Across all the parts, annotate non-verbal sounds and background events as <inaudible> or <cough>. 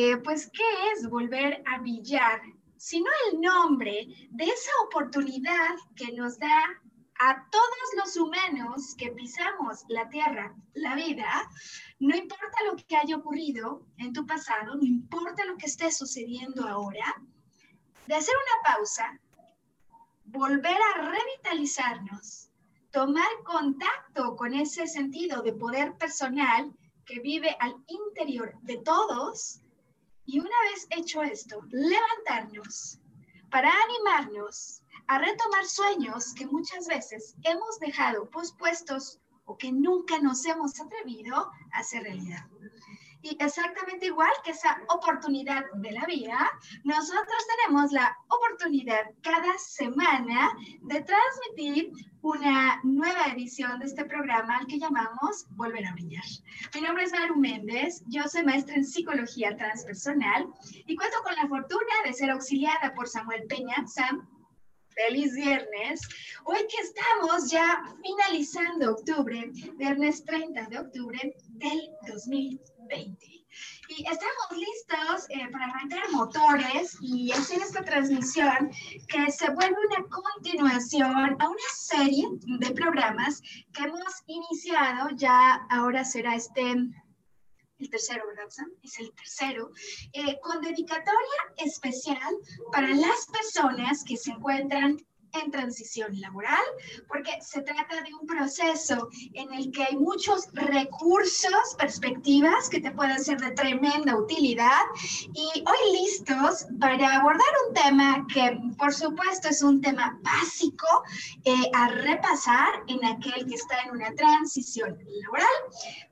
Eh, pues, ¿qué es volver a brillar? Sino el nombre de esa oportunidad que nos da a todos los humanos que pisamos la tierra, la vida, no importa lo que haya ocurrido en tu pasado, no importa lo que esté sucediendo ahora, de hacer una pausa, volver a revitalizarnos, tomar contacto con ese sentido de poder personal que vive al interior de todos y una vez hecho esto, levantarnos para animarnos a retomar sueños que muchas veces hemos dejado pospuestos o que nunca nos hemos atrevido a hacer realidad. Y exactamente igual que esa oportunidad de la vida, nosotros tenemos la oportunidad cada semana de transmitir una nueva edición de este programa al que llamamos Volver a Brillar. Mi nombre es Maru Méndez, yo soy maestra en psicología transpersonal y cuento con la fortuna de ser auxiliada por Samuel Peña. Sam, feliz viernes. Hoy que estamos ya finalizando octubre, viernes 30 de octubre del 2020. Y estamos listos eh, para arrancar motores y hacer esta transmisión que se vuelve una continuación a una serie de programas que hemos iniciado, ya ahora será este el tercero, ¿verdad, Sam? Es el tercero, eh, con dedicatoria especial para las personas que se encuentran en transición laboral, porque se trata de un proceso en el que hay muchos recursos, perspectivas que te pueden ser de tremenda utilidad y hoy listos para abordar un tema que por supuesto es un tema básico eh, a repasar en aquel que está en una transición laboral,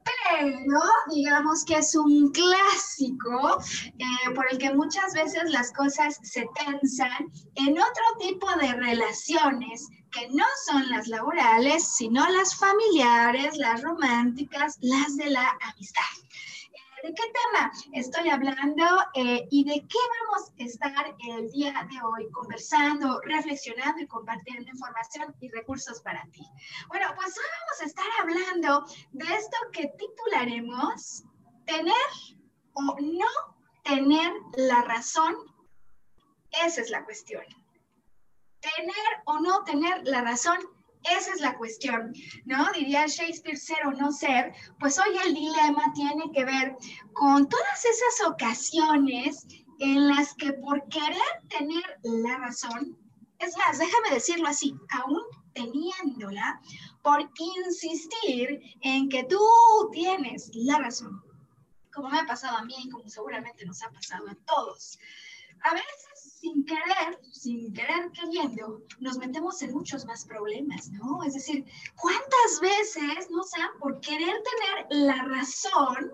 pero digamos que es un clásico eh, por el que muchas veces las cosas se tensan en otro tipo de relaciones que no son las laborales, sino las familiares, las románticas, las de la amistad. ¿De qué tema estoy hablando eh, y de qué vamos a estar el día de hoy conversando, reflexionando y compartiendo información y recursos para ti? Bueno, pues hoy vamos a estar hablando de esto que titularemos tener o no tener la razón. Esa es la cuestión. Tener o no tener la razón esa es la cuestión, ¿no? Diría Shakespeare ser o no ser, pues hoy el dilema tiene que ver con todas esas ocasiones en las que por querer tener la razón, es más, déjame decirlo así, aún teniéndola, por insistir en que tú tienes la razón, como me ha pasado a mí y como seguramente nos ha pasado a todos. A veces sin querer, sin querer queriendo, nos metemos en muchos más problemas, ¿no? Es decir, ¿cuántas veces, no sé, por querer tener la razón,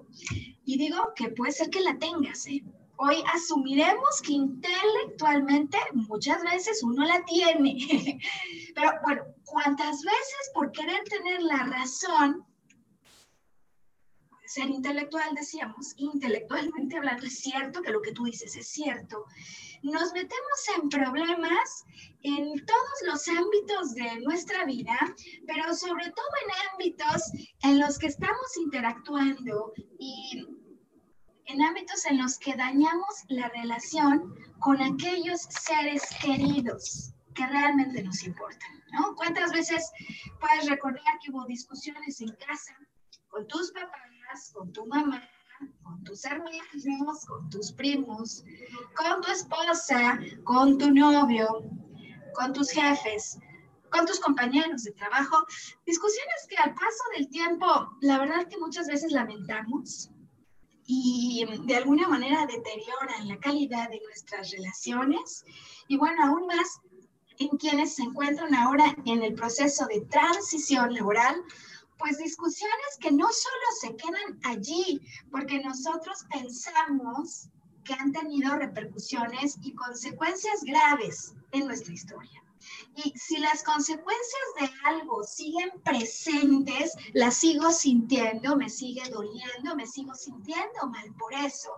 y digo que puede ser que la tengas, ¿eh? Hoy asumiremos que intelectualmente muchas veces uno la tiene, <laughs> pero bueno, ¿cuántas veces por querer tener la razón ser intelectual, decíamos, intelectualmente hablando, es cierto que lo que tú dices es cierto. Nos metemos en problemas en todos los ámbitos de nuestra vida, pero sobre todo en ámbitos en los que estamos interactuando y en ámbitos en los que dañamos la relación con aquellos seres queridos que realmente nos importan, ¿no? ¿Cuántas veces puedes recordar que hubo discusiones en casa con tus papás, con tu mamá, con tus hermanos, con tus primos, con tu esposa, con tu novio, con tus jefes, con tus compañeros de trabajo, discusiones que al paso del tiempo, la verdad que muchas veces lamentamos y de alguna manera deterioran la calidad de nuestras relaciones. Y bueno, aún más en quienes se encuentran ahora en el proceso de transición laboral pues discusiones que no solo se quedan allí, porque nosotros pensamos que han tenido repercusiones y consecuencias graves en nuestra historia. Y si las consecuencias de algo siguen presentes, las sigo sintiendo, me sigue doliendo, me sigo sintiendo mal por eso.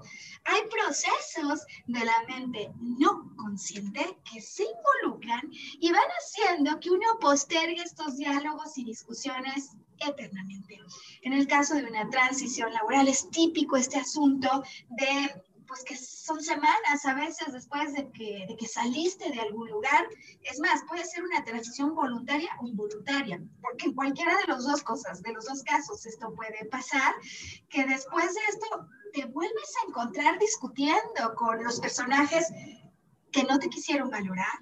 Hay procesos de la mente no consciente que se involucran y van haciendo que uno postergue estos diálogos y discusiones eternamente. En el caso de una transición laboral es típico este asunto de pues que son semanas a veces después de que, de que saliste de algún lugar. Es más, puede ser una transición voluntaria o involuntaria, porque en cualquiera de las dos cosas, de los dos casos, esto puede pasar, que después de esto te vuelves a encontrar discutiendo con los personajes que no te quisieron valorar,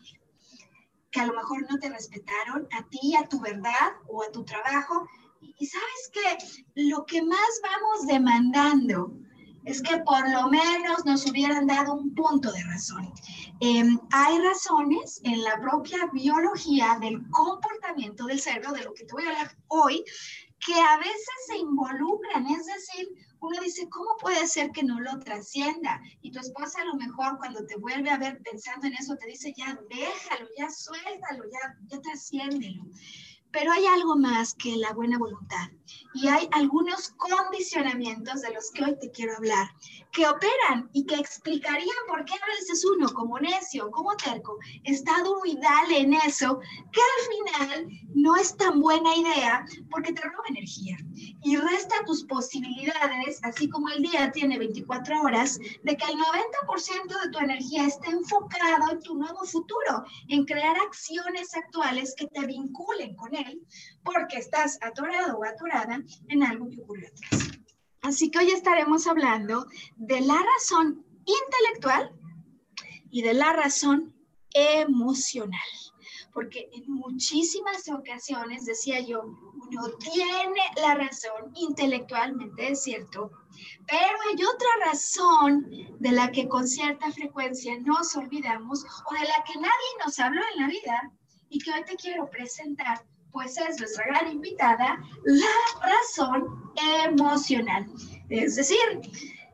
que a lo mejor no te respetaron a ti, a tu verdad o a tu trabajo, y sabes que lo que más vamos demandando es que por lo menos nos hubieran dado un punto de razón. Em, hay razones en la propia biología del comportamiento del cerebro, de lo que te voy a hablar hoy, que a veces se involucran, es decir, uno dice, ¿cómo puede ser que no lo trascienda? Y tu esposa a lo mejor cuando te vuelve a ver pensando en eso te dice, ya déjalo, ya suéltalo, ya, ya trasciéndelo. Pero hay algo más que la buena voluntad y hay algunos condicionamientos de los que hoy te quiero hablar que operan y que explicarían por qué a veces uno como necio, como terco, está duro y dale en eso, que al final no es tan buena idea porque te roba energía. Y resta tus posibilidades, así como el día tiene 24 horas, de que el 90% de tu energía esté enfocado en tu nuevo futuro, en crear acciones actuales que te vinculen con él, porque estás atorado o atorada en algo que ocurrió atrás. Así que hoy estaremos hablando de la razón intelectual y de la razón emocional. Porque en muchísimas ocasiones, decía yo, uno tiene la razón intelectualmente, es cierto, pero hay otra razón de la que con cierta frecuencia nos olvidamos o de la que nadie nos habló en la vida y que hoy te quiero presentar pues es nuestra gran invitada, la razón emocional. Es decir,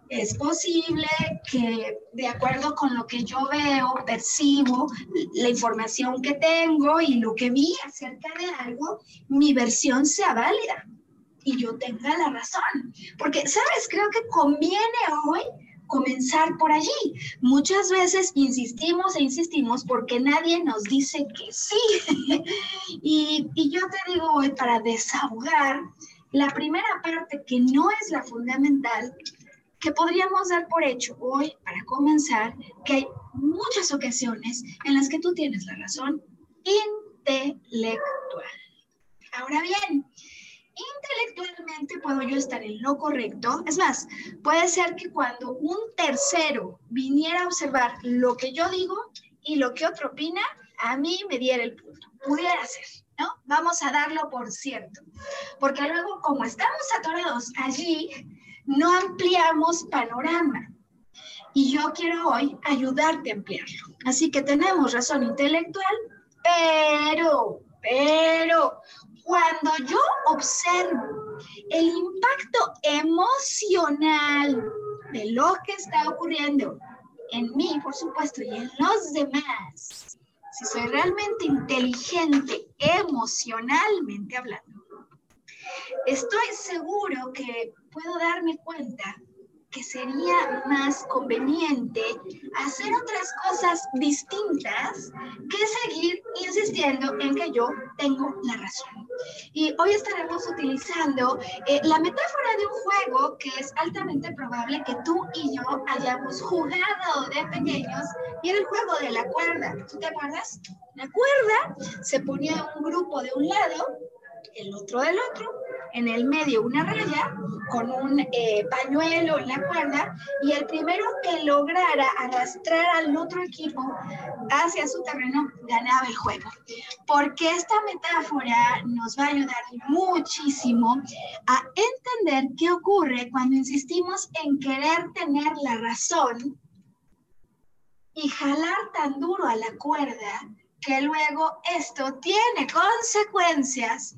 es posible que de acuerdo con lo que yo veo, percibo, la información que tengo y lo que vi acerca de algo, mi versión sea válida y yo tenga la razón. Porque, ¿sabes? Creo que conviene hoy comenzar por allí. Muchas veces insistimos e insistimos porque nadie nos dice que sí. <laughs> y, y yo te digo hoy para desahogar la primera parte que no es la fundamental, que podríamos dar por hecho hoy para comenzar, que hay muchas ocasiones en las que tú tienes la razón intelectual. Ahora bien, intelectualmente puedo yo estar en lo correcto. Es más, puede ser que cuando un tercero viniera a observar lo que yo digo y lo que otro opina, a mí me diera el punto. Pudiera ser, ¿no? Vamos a darlo por cierto. Porque luego, como estamos atorados allí, no ampliamos panorama. Y yo quiero hoy ayudarte a ampliarlo. Así que tenemos razón intelectual, pero, pero cuando yo observo el impacto emocional de lo que está ocurriendo en mí, por supuesto, y en los demás, si soy realmente inteligente emocionalmente hablando, estoy seguro que puedo darme cuenta que sería más conveniente hacer otras cosas distintas que seguir insistiendo en que yo tengo la razón. Y hoy estaremos utilizando eh, la metáfora de un juego que es altamente probable que tú y yo hayamos jugado de pequeños y era el juego de la cuerda. ¿Tú te acuerdas? La cuerda se ponía un grupo de un lado, el otro del otro, en el medio una raya con un eh, pañuelo en la cuerda y el primero que lograra arrastrar al otro equipo hacia su terreno ganaba el juego. Porque esta metáfora nos va a ayudar muchísimo a entender qué ocurre cuando insistimos en querer tener la razón y jalar tan duro a la cuerda que luego esto tiene consecuencias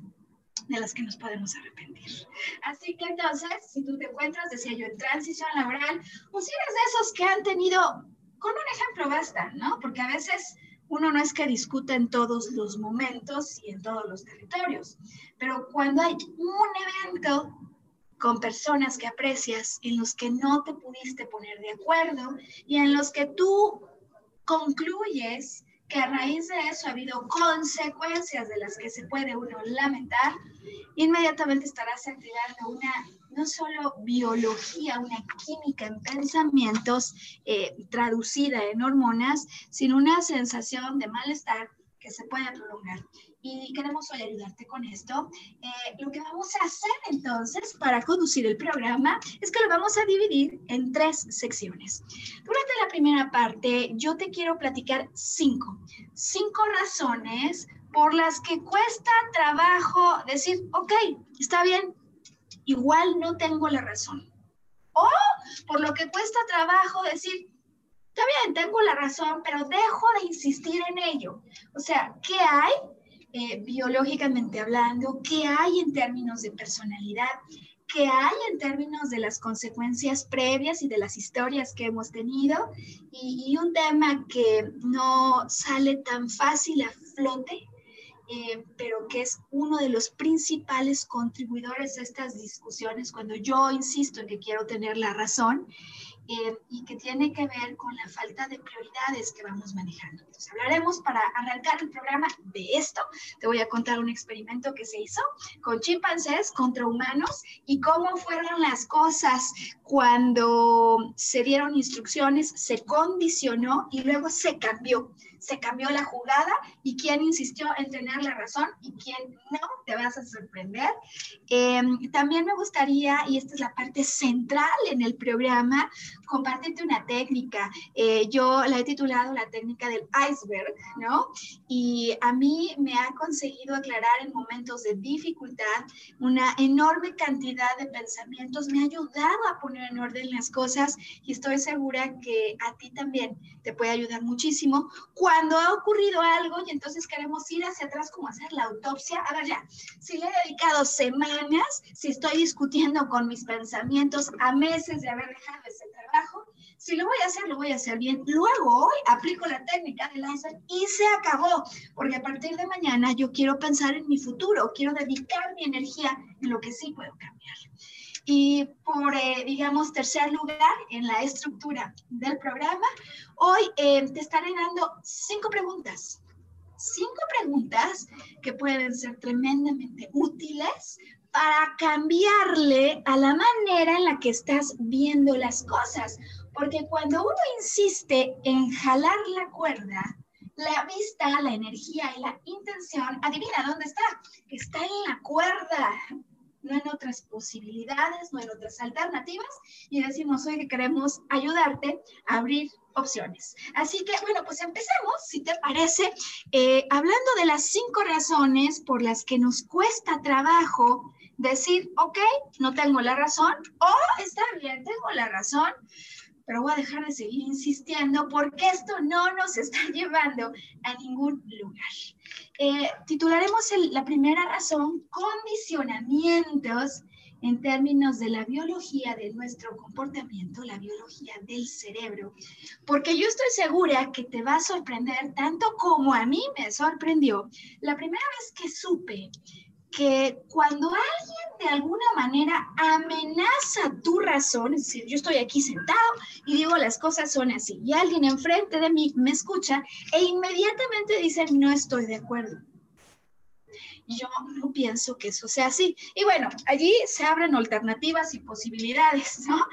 de las que nos podemos arrepentir. Así que entonces, si tú te encuentras, decía yo, en transición laboral, o si eres de esos que han tenido, con un ejemplo basta, ¿no? Porque a veces uno no es que discuta en todos los momentos y en todos los territorios, pero cuando hay un evento con personas que aprecias, en los que no te pudiste poner de acuerdo y en los que tú concluyes que a raíz de eso ha habido consecuencias de las que se puede uno lamentar, inmediatamente estarás activando una, no solo biología, una química en pensamientos eh, traducida en hormonas, sino una sensación de malestar que se puede prolongar y queremos hoy ayudarte con esto. Eh, lo que vamos a hacer entonces para conducir el programa es que lo vamos a dividir en tres secciones. Durante la primera parte yo te quiero platicar cinco, cinco razones por las que cuesta trabajo decir, ok, está bien, igual no tengo la razón. O por lo que cuesta trabajo decir, está bien, tengo la razón, pero dejo de insistir en ello. O sea, ¿qué hay? Eh, biológicamente hablando, qué hay en términos de personalidad, qué hay en términos de las consecuencias previas y de las historias que hemos tenido, y, un tema que no sale tan fácil a flote, eh, pero que es uno de los principales contribuidores a estas discusiones cuando yo insisto en que quiero tener la razón eh, y que tiene que ver con la falta de prioridades que vamos manejando. Entonces, hablaremos para arrancar el programa de esto. Te voy a contar un experimento que se hizo con chimpancés contra humanos y cómo fueron las cosas cuando se dieron instrucciones, se condicionó y luego se cambió se cambió la jugada y quién insistió en tener la razón y quién no, te vas a sorprender. Em, también me gustaría, y esta es la parte central en el programa, compartirte una técnica. Eh, yo la he titulado la técnica del iceberg, ¿no? Y a mí me ha conseguido aclarar en momentos de dificultad una enorme cantidad de pensamientos, me ha ayudado a poner en orden las cosas y estoy segura que a ti también te puede ayudar muchísimo cuando ha ocurrido algo y entonces queremos ir hacia atrás como hacer la autopsia, a ver ya, si le he dedicado semanas, si estoy discutiendo con mis pensamientos a meses de haber dejado ese trabajo, si lo voy a hacer, lo voy a hacer bien. Luego hoy aplico la técnica del iceberg y se acabó, porque a partir de mañana yo quiero pensar en mi futuro, quiero dedicar mi energía en lo que sí puedo cambiar. Y por, eh, digamos, tercer lugar en la estructura del programa, hoy eh, te estaré dando cinco preguntas. Cinco preguntas que pueden ser tremendamente útiles para cambiarle a la manera en la que estás viendo las cosas. Porque cuando uno insiste en jalar la cuerda, la vista, la energía y la intención, adivina dónde está. Está en la cuerda no en otras posibilidades, no en otras alternativas, y decimos hoy que queremos ayudarte a abrir opciones. Así que, bueno, pues empecemos, si te parece, eh, hablando de las cinco razones por las que nos cuesta trabajo decir, ok, no tengo la razón, o está bien, tengo la razón, pero voy a dejar de seguir insistiendo porque esto no nos está <laughs> llevando a ningún lugar. Eh, titularemos la primera razón condicionamientos en términos de la biología de nuestro comportamiento, la biología del cerebro, porque yo estoy segura que te va a sorprender tanto como a mí me sorprendió. La primera vez que supe que cuando alguien de alguna manera amenaza tu razón, es decir, yo estoy aquí sentado y digo las cosas son así, y alguien enfrente de mí me escucha e inmediatamente dice no estoy de acuerdo. Yo no pienso que eso sea así. Y bueno, allí se abren alternativas y posibilidades, ¿no?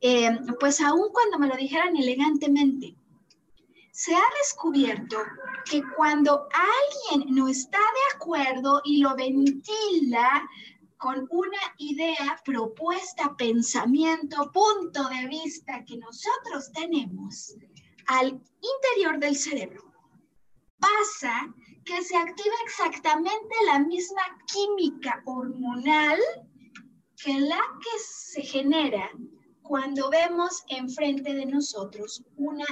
Eh, pues aún cuando me lo dijeran elegantemente, se ha descubierto que cuando alguien no está de acuerdo y lo ventila con una idea, propuesta, pensamiento, punto de vista que nosotros tenemos al interior del cerebro, pasa que se activa exactamente la misma química hormonal que la que se genera cuando vemos enfrente de nosotros una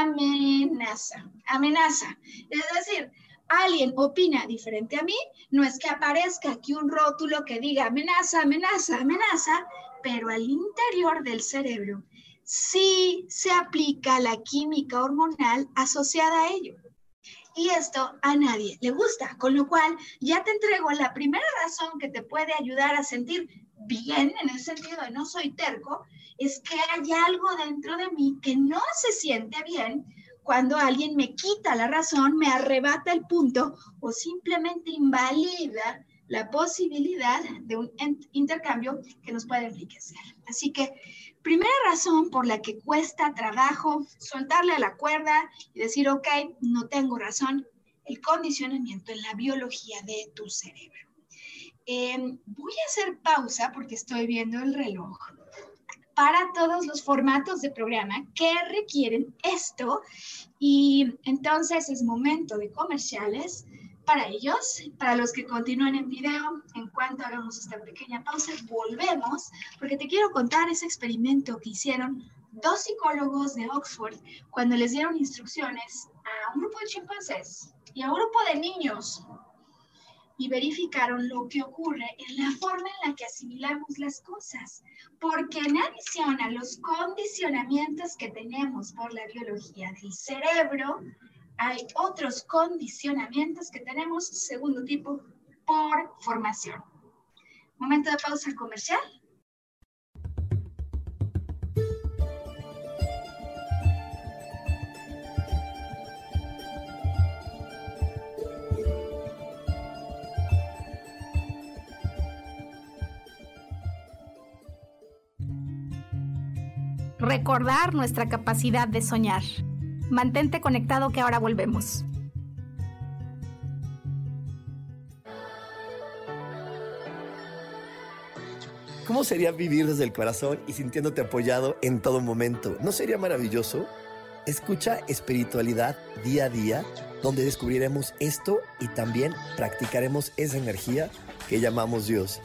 amenaza. Amenaza. Es decir, alguien opina diferente a mí, no es que aparezca aquí un rótulo que diga amenaza, amenaza, amenaza, pero al interior del cerebro sí se aplica la química hormonal asociada a ello. Y esto a nadie le gusta, con lo cual ya te entrego la primera razón que te puede ayudar a sentir bien, en el sentido de no soy terco, es que hay algo dentro de mí que no se siente bien cuando alguien me quita la razón, me arrebata el punto o simplemente invalida la posibilidad de un intercambio que nos puede enriquecer. Así que, primera razón por la que cuesta trabajo soltarle a la cuerda y decir, ok, no tengo razón, el condicionamiento en la biología de tu cerebro. Em, voy a hacer pausa porque estoy viendo el reloj para todos los formatos de programa que requieren esto. Y entonces es momento de comerciales para ellos, para los que continúan en video, en cuanto hagamos esta pequeña pausa, volvemos porque te quiero contar ese experimento que hicieron dos psicólogos de Oxford cuando les dieron instrucciones a un grupo de chimpancés y a un grupo de niños y verificaron lo que ocurre en la forma en la que asimilamos las cosas, porque en adición a los condicionamientos que tenemos por la biología del cerebro, hay otros condicionamientos que tenemos, segundo tipo, por formación. Momento de pausa comercial recordar nuestra capacidad de soñar. Mantente conectado que ahora volvemos. ¿Cómo sería vivir desde el corazón y sintiéndote apoyado en todo momento? ¿No sería maravilloso? Escucha espiritualidad día a día, donde descubriremos esto y también practicaremos esa energía que llamamos Dios.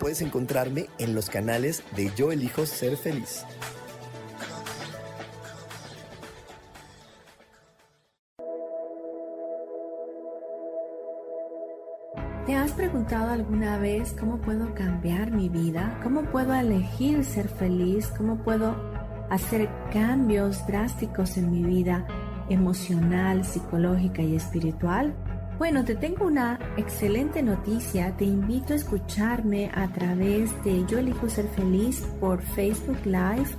Puedes encontrarme en los canales de Yo elijo ser feliz. Preguntado alguna vez cómo puedo cambiar mi vida? ¿Cómo puedo elegir ser feliz? ¿Cómo puedo hacer cambios drásticos en mi vida emocional, psicológica y espiritual? Bueno, te tengo una excelente noticia. Te invito a escucharme a través de Yo elijo ser feliz por Facebook Live,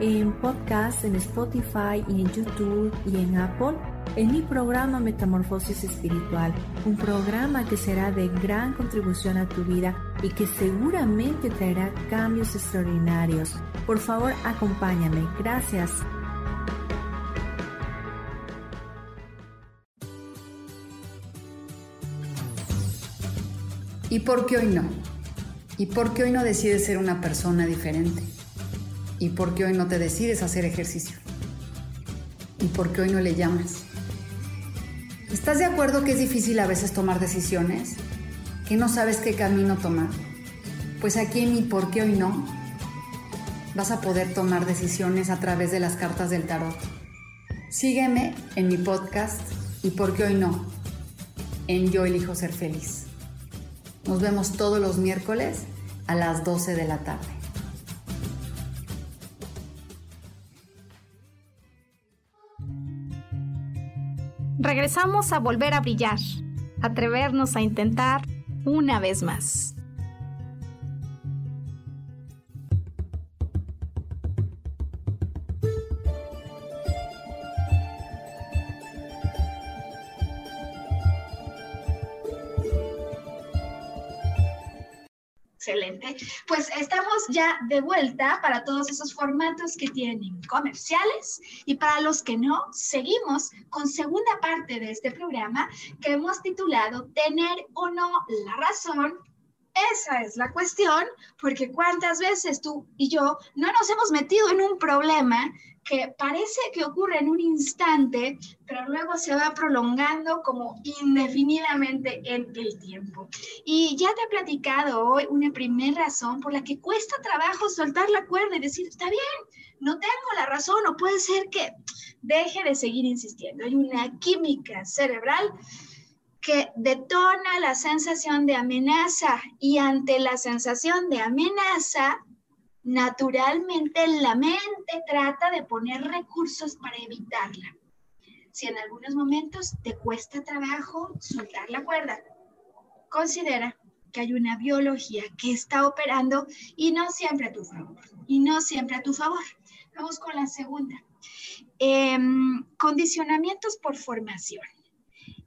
en podcast, en Spotify y en YouTube y en Apple en mi programa Metamorfosis Espiritual, un programa que será de gran contribución a tu vida y que seguramente traerá cambios extraordinarios. Por favor, acompáñame. Gracias. ¿Y por qué hoy no? ¿Y por qué hoy no decides ser una persona diferente? ¿Y por qué hoy no te decides hacer ejercicio? ¿Y por qué hoy no le llamas? ¿Estás de acuerdo que es difícil a veces tomar decisiones? ¿Que no sabes qué camino tomar? Pues aquí en mi por qué hoy no vas a poder tomar decisiones a través de las cartas del tarot. Sígueme en mi podcast y por qué hoy no en Yo elijo ser feliz. Nos vemos todos los miércoles a las 12 de la tarde. Regresamos a volver a brillar, atrevernos a intentar una vez más. Pues estamos ya de vuelta para todos esos formatos que tienen comerciales y para los que no, seguimos con segunda parte de este programa que hemos titulado Tener o no la razón esa es la cuestión, porque cuántas veces tú y yo no nos hemos metido en un problema que parece que ocurre en un instante, pero luego se va prolongando como indefinidamente en el tiempo. Y ya te he platicado hoy una primera razón por la que cuesta trabajo soltar la cuerda y decir, está bien, no tengo la razón, o puede ser que deje de seguir insistiendo. Hay una química cerebral que detona la sensación de amenaza y ante la sensación de amenaza, naturalmente la mente trata de poner recursos para evitarla. Si en algunos momentos te cuesta trabajo soltar la cuerda, considera que hay una biología que está operando y no siempre a tu favor, y no siempre a tu favor. Vamos con la segunda. Em, condicionamientos por formación.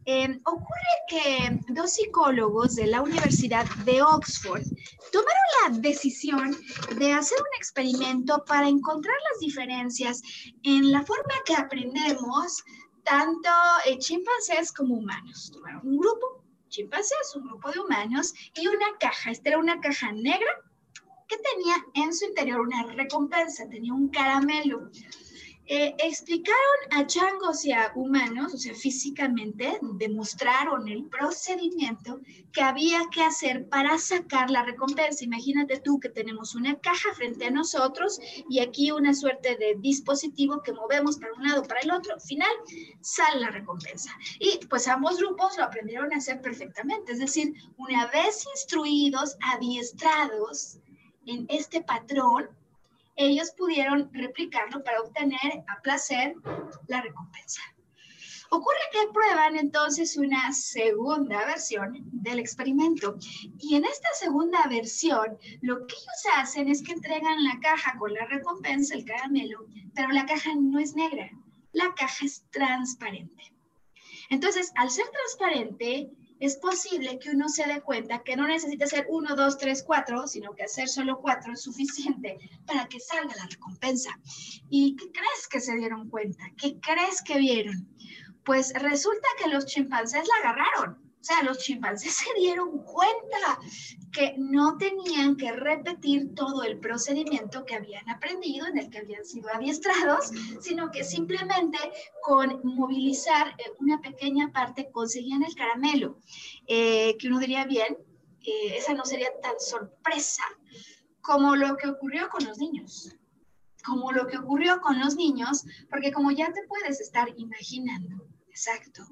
Em, ocurre que dos psicólogos de la Universidad de Oxford tomaron la decisión de hacer un experimento para encontrar las diferencias en la forma que aprendemos tanto eh, chimpancés como humanos. Tomaron un grupo, chimpancés, un grupo de humanos y una caja. Esta era una caja negra que tenía en su interior una recompensa, tenía un caramelo. Eh, explicaron a changos y a humanos, o sea, físicamente, demostraron el procedimiento que había que hacer para sacar la recompensa. Imagínate tú que tenemos una caja frente a nosotros y aquí una suerte de dispositivo que movemos para un lado, para el otro. Al final sale la recompensa. Y pues ambos grupos lo aprendieron a hacer perfectamente. Es decir, una vez instruidos, adiestrados en este patrón, ellos pudieron replicarlo para obtener a placer la recompensa. Ocurre que prueban entonces una segunda versión del experimento y en esta segunda versión lo que ellos hacen es que entregan la caja con la recompensa, el caramelo, pero la caja no es negra, la caja es transparente. Entonces, al ser transparente, es posible que uno se dé cuenta que no necesita hacer uno, dos, tres, cuatro, sino que hacer solo cuatro es suficiente para que salga la recompensa. ¿Y qué crees que se dieron cuenta? ¿Qué crees que vieron? Pues resulta que los chimpancés la agarraron sea, los chimpancés se dieron cuenta que no tenían que repetir todo el procedimiento que habían aprendido, en el que habían sido adiestrados, sino que simplemente con movilizar eh, una pequeña parte conseguían el caramelo, eh, que uno diría bien, eh, esa no sería tan sorpresa como lo que ocurrió con los niños como lo que ocurrió con los niños, porque como ya te puedes estar imaginando, exacto,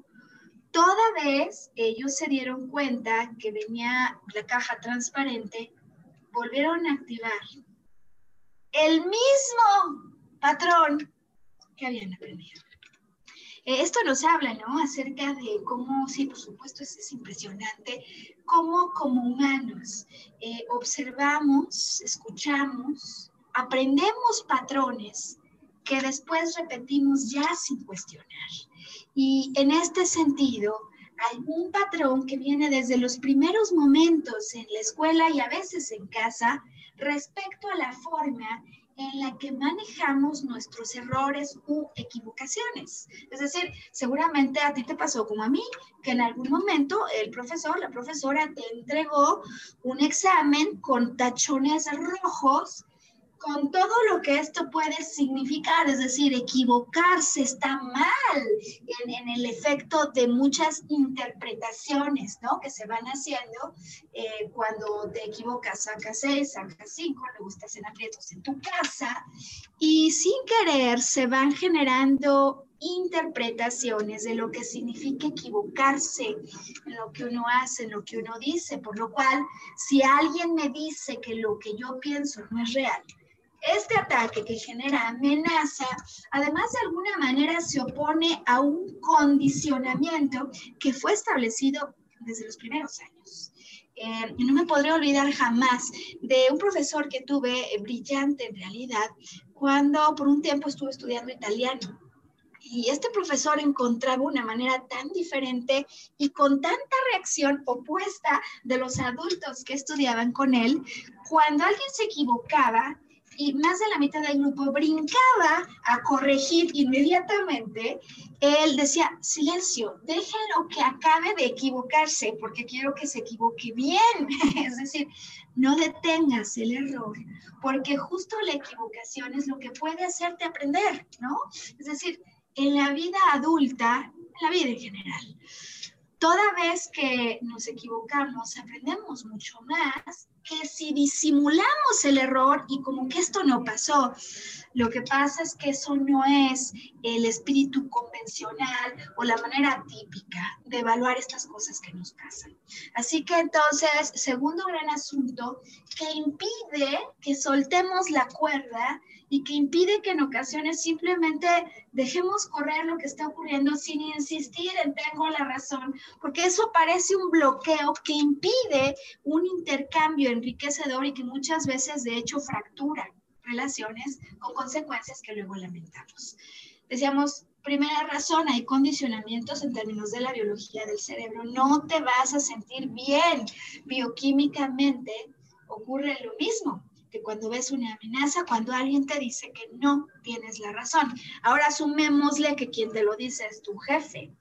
toda vez ellos se dieron cuenta que venía la caja transparente, volvieron a activar el mismo patrón que habían aprendido. Eh, esto nos habla, ¿no? Acerca de cómo, sí, por supuesto, es, impresionante, cómo como humanos eh, observamos, escuchamos, aprendemos patrones que después repetimos ya sin cuestionar. Y en este sentido, hay un patrón que viene desde los primeros momentos en la escuela y a veces en casa respecto a la forma en la que manejamos nuestros errores u equivocaciones. Es decir, seguramente a ti te pasó como a mí, que en algún momento el profesor, la profesora te entregó un examen con tachones rojos con todo lo que esto puede significar, es decir, equivocarse está mal en, el efecto de muchas interpretaciones, ¿no? Que se van haciendo eh, cuando te equivocas, sacas seis, sacas cinco, luego estás en aprietos en tu casa y sin querer se van generando interpretaciones de lo que significa equivocarse en lo que uno hace, en lo que uno dice, por lo cual si alguien me dice que lo que yo pienso no es real, este ataque que genera amenaza, además de alguna manera se opone a un condicionamiento que fue establecido desde los primeros años. eh, no me podré olvidar jamás de un profesor que tuve eh, brillante en realidad cuando por un tiempo estuve estudiando italiano. Y este profesor encontraba una manera tan diferente y con tanta reacción opuesta de los adultos que estudiaban con él, cuando alguien se equivocaba, y más de la mitad del grupo brincaba a corregir inmediatamente, él decía, silencio, déjenlo que acabe de equivocarse porque quiero que se equivoque bien. <laughs> es decir, no detengas el error porque justo la equivocación es lo que puede hacerte aprender, ¿no? Es decir, en la vida adulta, en la vida en general, toda vez que nos equivocamos, aprendemos mucho más que si disimulamos el error y como que esto no pasó. Lo que pasa es que eso no es el espíritu convencional o la manera típica de evaluar estas cosas que nos pasan. Así que entonces, segundo gran asunto que impide que soltemos la cuerda y que impide que en ocasiones simplemente dejemos correr lo que está ocurriendo sin insistir en tengo la razón, porque eso parece un bloqueo que impide un intercambio enriquecedor y que muchas veces de hecho fractura relaciones con consecuencias que luego lamentamos. Decíamos, primera razón, hay condicionamientos en términos de la biología del cerebro. No te vas a sentir bien bioquímicamente. Ocurre lo mismo que cuando ves una amenaza, cuando alguien te dice que no tienes la razón. Ahora asumémosle que quien te lo dice es tu jefe,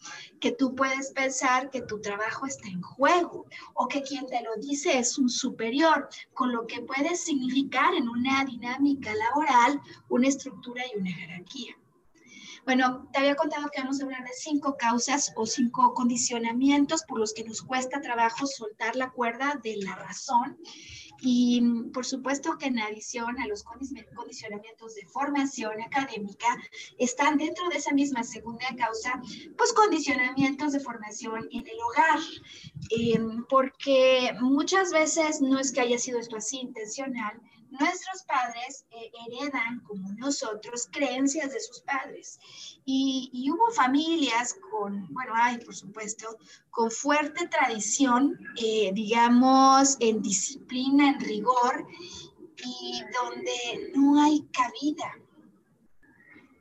que tú puedes pensar que tu trabajo está en juego o que quien te lo dice es un superior, con lo que puede significar en una dinámica laboral una estructura y una jerarquía. Bueno, te había contado que vamos a hablar de cinco causas o cinco condicionamientos por los que nos cuesta trabajo soltar la cuerda de la razón y por supuesto que en adición a los condicionamientos de formación académica, están dentro de esa misma segunda causa, pues condicionamientos de formación en el hogar, em, porque muchas veces no es que haya sido esto así intencional, nuestros padres eh, heredan, como nosotros, creencias de sus padres. Y, hubo familias con, bueno, hay por supuesto, con fuerte tradición, eh, digamos, en disciplina, en rigor, y donde no hay cabida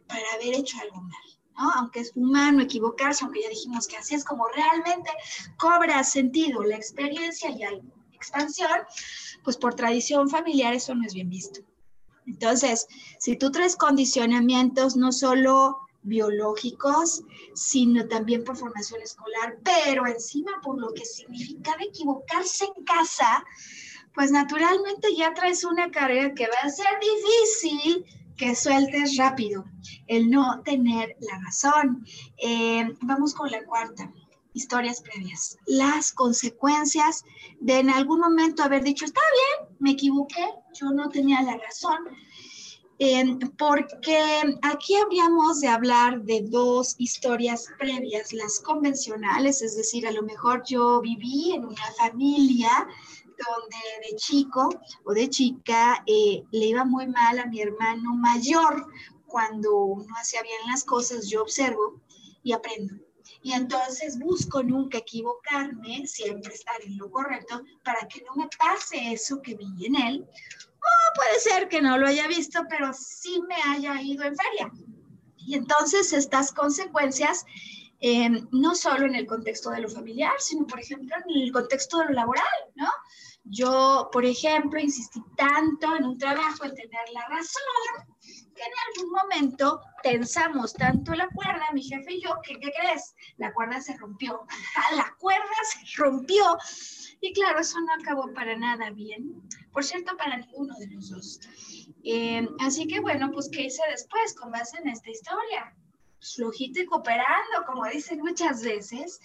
para haber hecho algo mal. ¿no? Aunque es humano equivocarse, aunque ya dijimos que así es como realmente cobra sentido la experiencia y hay expansión, pues por tradición familiar eso no es bien visto. Entonces, si tú traes condicionamientos no solo biológicos, sino también por formación escolar, pero encima por lo que significaba equivocarse en casa, pues naturalmente ya traes una carga que va a ser difícil que sueltes rápido, el no tener la razón. Eh, vamos con la cuarta historias previas, las consecuencias de en algún momento haber dicho, está bien, me equivoqué, yo no tenía la razón, porque aquí habríamos de hablar de dos historias previas, las convencionales, es decir, a lo mejor yo viví en una familia donde de chico o de chica eh, le iba muy mal a mi hermano mayor cuando no hacía bien las cosas, yo observo y aprendo y entonces busco nunca equivocarme, siempre estar en lo correcto para que no me pase eso que vi en él. O puede ser que no lo haya visto, pero sí me haya ido en feria. Y entonces estas consecuencias, eh, no solo en el contexto de lo familiar, sino por ejemplo en el contexto de lo laboral, ¿no? Yo, por ejemplo, insistí tanto en un trabajo en tener la razón que en algún momento tensamos tanto la cuerda, mi jefe y yo, que ¿qué crees? La cuerda se rompió. <laughs> La cuerda se rompió. Y claro, eso no acabó para nada bien. Por cierto, para ninguno de los dos. Eh, así que bueno, pues ¿qué hice después con base en esta historia? Flojito y cooperando, como dicen muchas veces.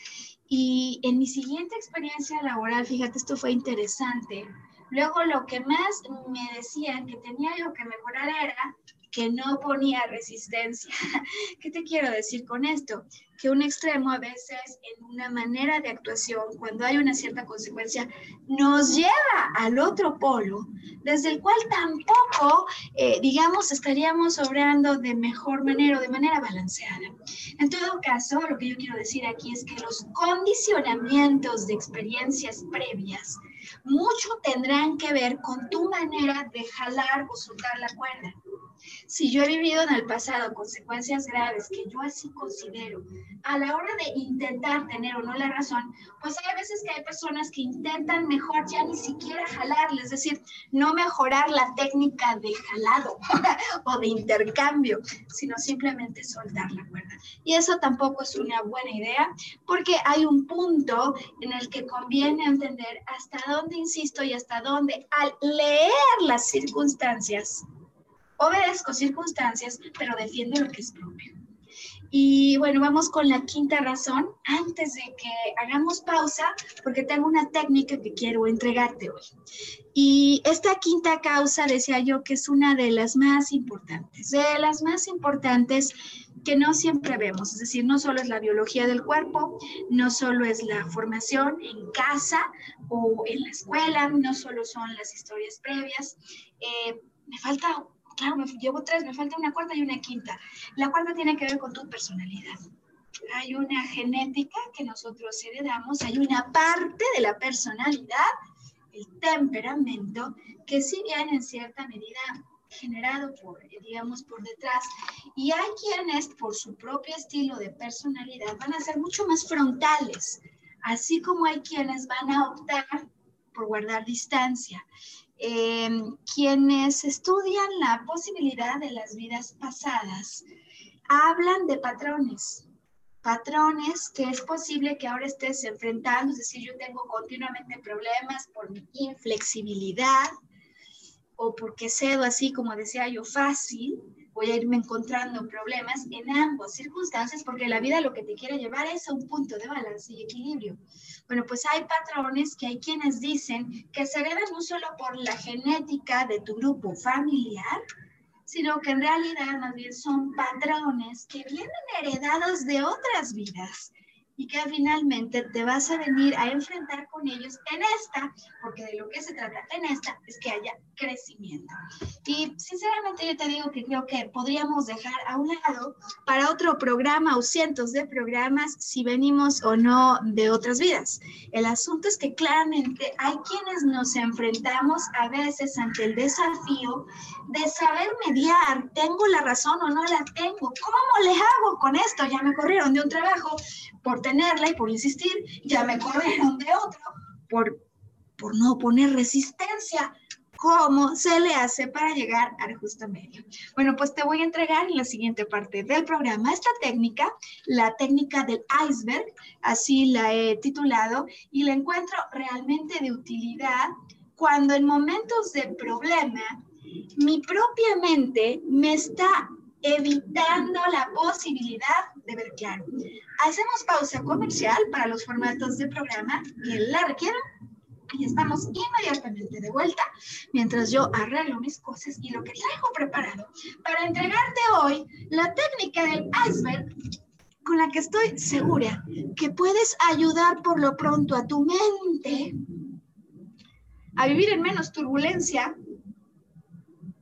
Y en mi siguiente experiencia laboral, fíjate, esto fue interesante. Luego lo que más me decían que tenía yo que mejorar era que no ponía resistencia. <laughs> ¿Qué te quiero decir con esto? Que un extremo a veces en una manera de actuación, cuando hay una cierta consecuencia, nos lleva al otro polo, desde el cual tampoco, eh, digamos, estaríamos obrando de mejor manera o de manera balanceada. En todo caso, lo que yo quiero decir aquí es que los condicionamientos de experiencias previas mucho tendrán que ver con tu manera de jalar o soltar la cuerda. Si yo he vivido en el pasado consecuencias graves que yo así considero, a la hora de intentar tener o no la razón, pues hay veces que hay personas que intentan mejor ya ni siquiera jalarle, es decir, no mejorar la técnica de jalado <laughs> o de intercambio, sino simplemente soltar la cuerda. Y eso tampoco es una buena idea porque hay un punto en el que conviene entender hasta dónde insisto y hasta dónde al leer las circunstancias obedezco circunstancias, pero defiendo lo que es propio. Y bueno, vamos con la quinta razón, antes de que hagamos pausa, porque tengo una técnica que quiero entregarte hoy. Y esta quinta causa, decía yo, que es una de las más importantes, de las más importantes que no siempre vemos, es decir, no solo es la biología del cuerpo, no solo es la formación en casa o en la escuela, no solo son las historias previas. Eh, me falta claro, me llevo tres, me falta una cuarta y una quinta. La cuarta tiene que ver con tu personalidad. Hay una genética que nosotros heredamos, hay una parte de la personalidad, el temperamento, que si bien en cierta medida generado por, digamos, por detrás. Y hay quienes, por su propio estilo de personalidad, van a ser mucho más frontales, así como hay quienes van a optar por guardar distancia. Em, quienes estudian la posibilidad de las vidas pasadas hablan de patrones, patrones que es posible que ahora estés enfrentando, es decir, yo tengo continuamente problemas por mi inflexibilidad o porque cedo así como decía yo fácil, voy a irme encontrando problemas en ambas circunstancias porque la vida lo que te quiere llevar es a un punto de balance y equilibrio. Bueno, pues hay patrones que hay quienes dicen que se heredan no solo por la genética de tu grupo familiar, sino que en realidad más bien son patrones que vienen heredados de otras vidas y que finalmente te vas a venir a enfrentar con ellos en esta, porque de lo que se trata en esta es que haya crecimiento. Y sinceramente yo te digo que creo que podríamos dejar a un lado para otro programa o cientos de programas si venimos o no de otras vidas. El asunto es que claramente hay quienes nos enfrentamos a veces ante el desafío de saber mediar, tengo la razón o no la tengo, ¿cómo le hago con esto? Ya me corrieron de un trabajo, por tenerla y por insistir, ya me corrieron de otro por, por no poner resistencia. ¿Cómo se le hace para llegar al justo medio? Bueno, pues te voy a entregar en la siguiente parte del programa esta técnica, la técnica del iceberg, así la he titulado, y la encuentro realmente de utilidad cuando en momentos de problema mi propia mente me está evitando la posibilidad de ver claro. Hacemos pausa comercial para los formatos de programa que la requieran y estamos inmediatamente de vuelta mientras yo arreglo mis cosas y lo que traigo preparado para entregarte hoy la técnica del iceberg con la que estoy segura que puedes ayudar por lo pronto a tu mente a vivir en menos turbulencia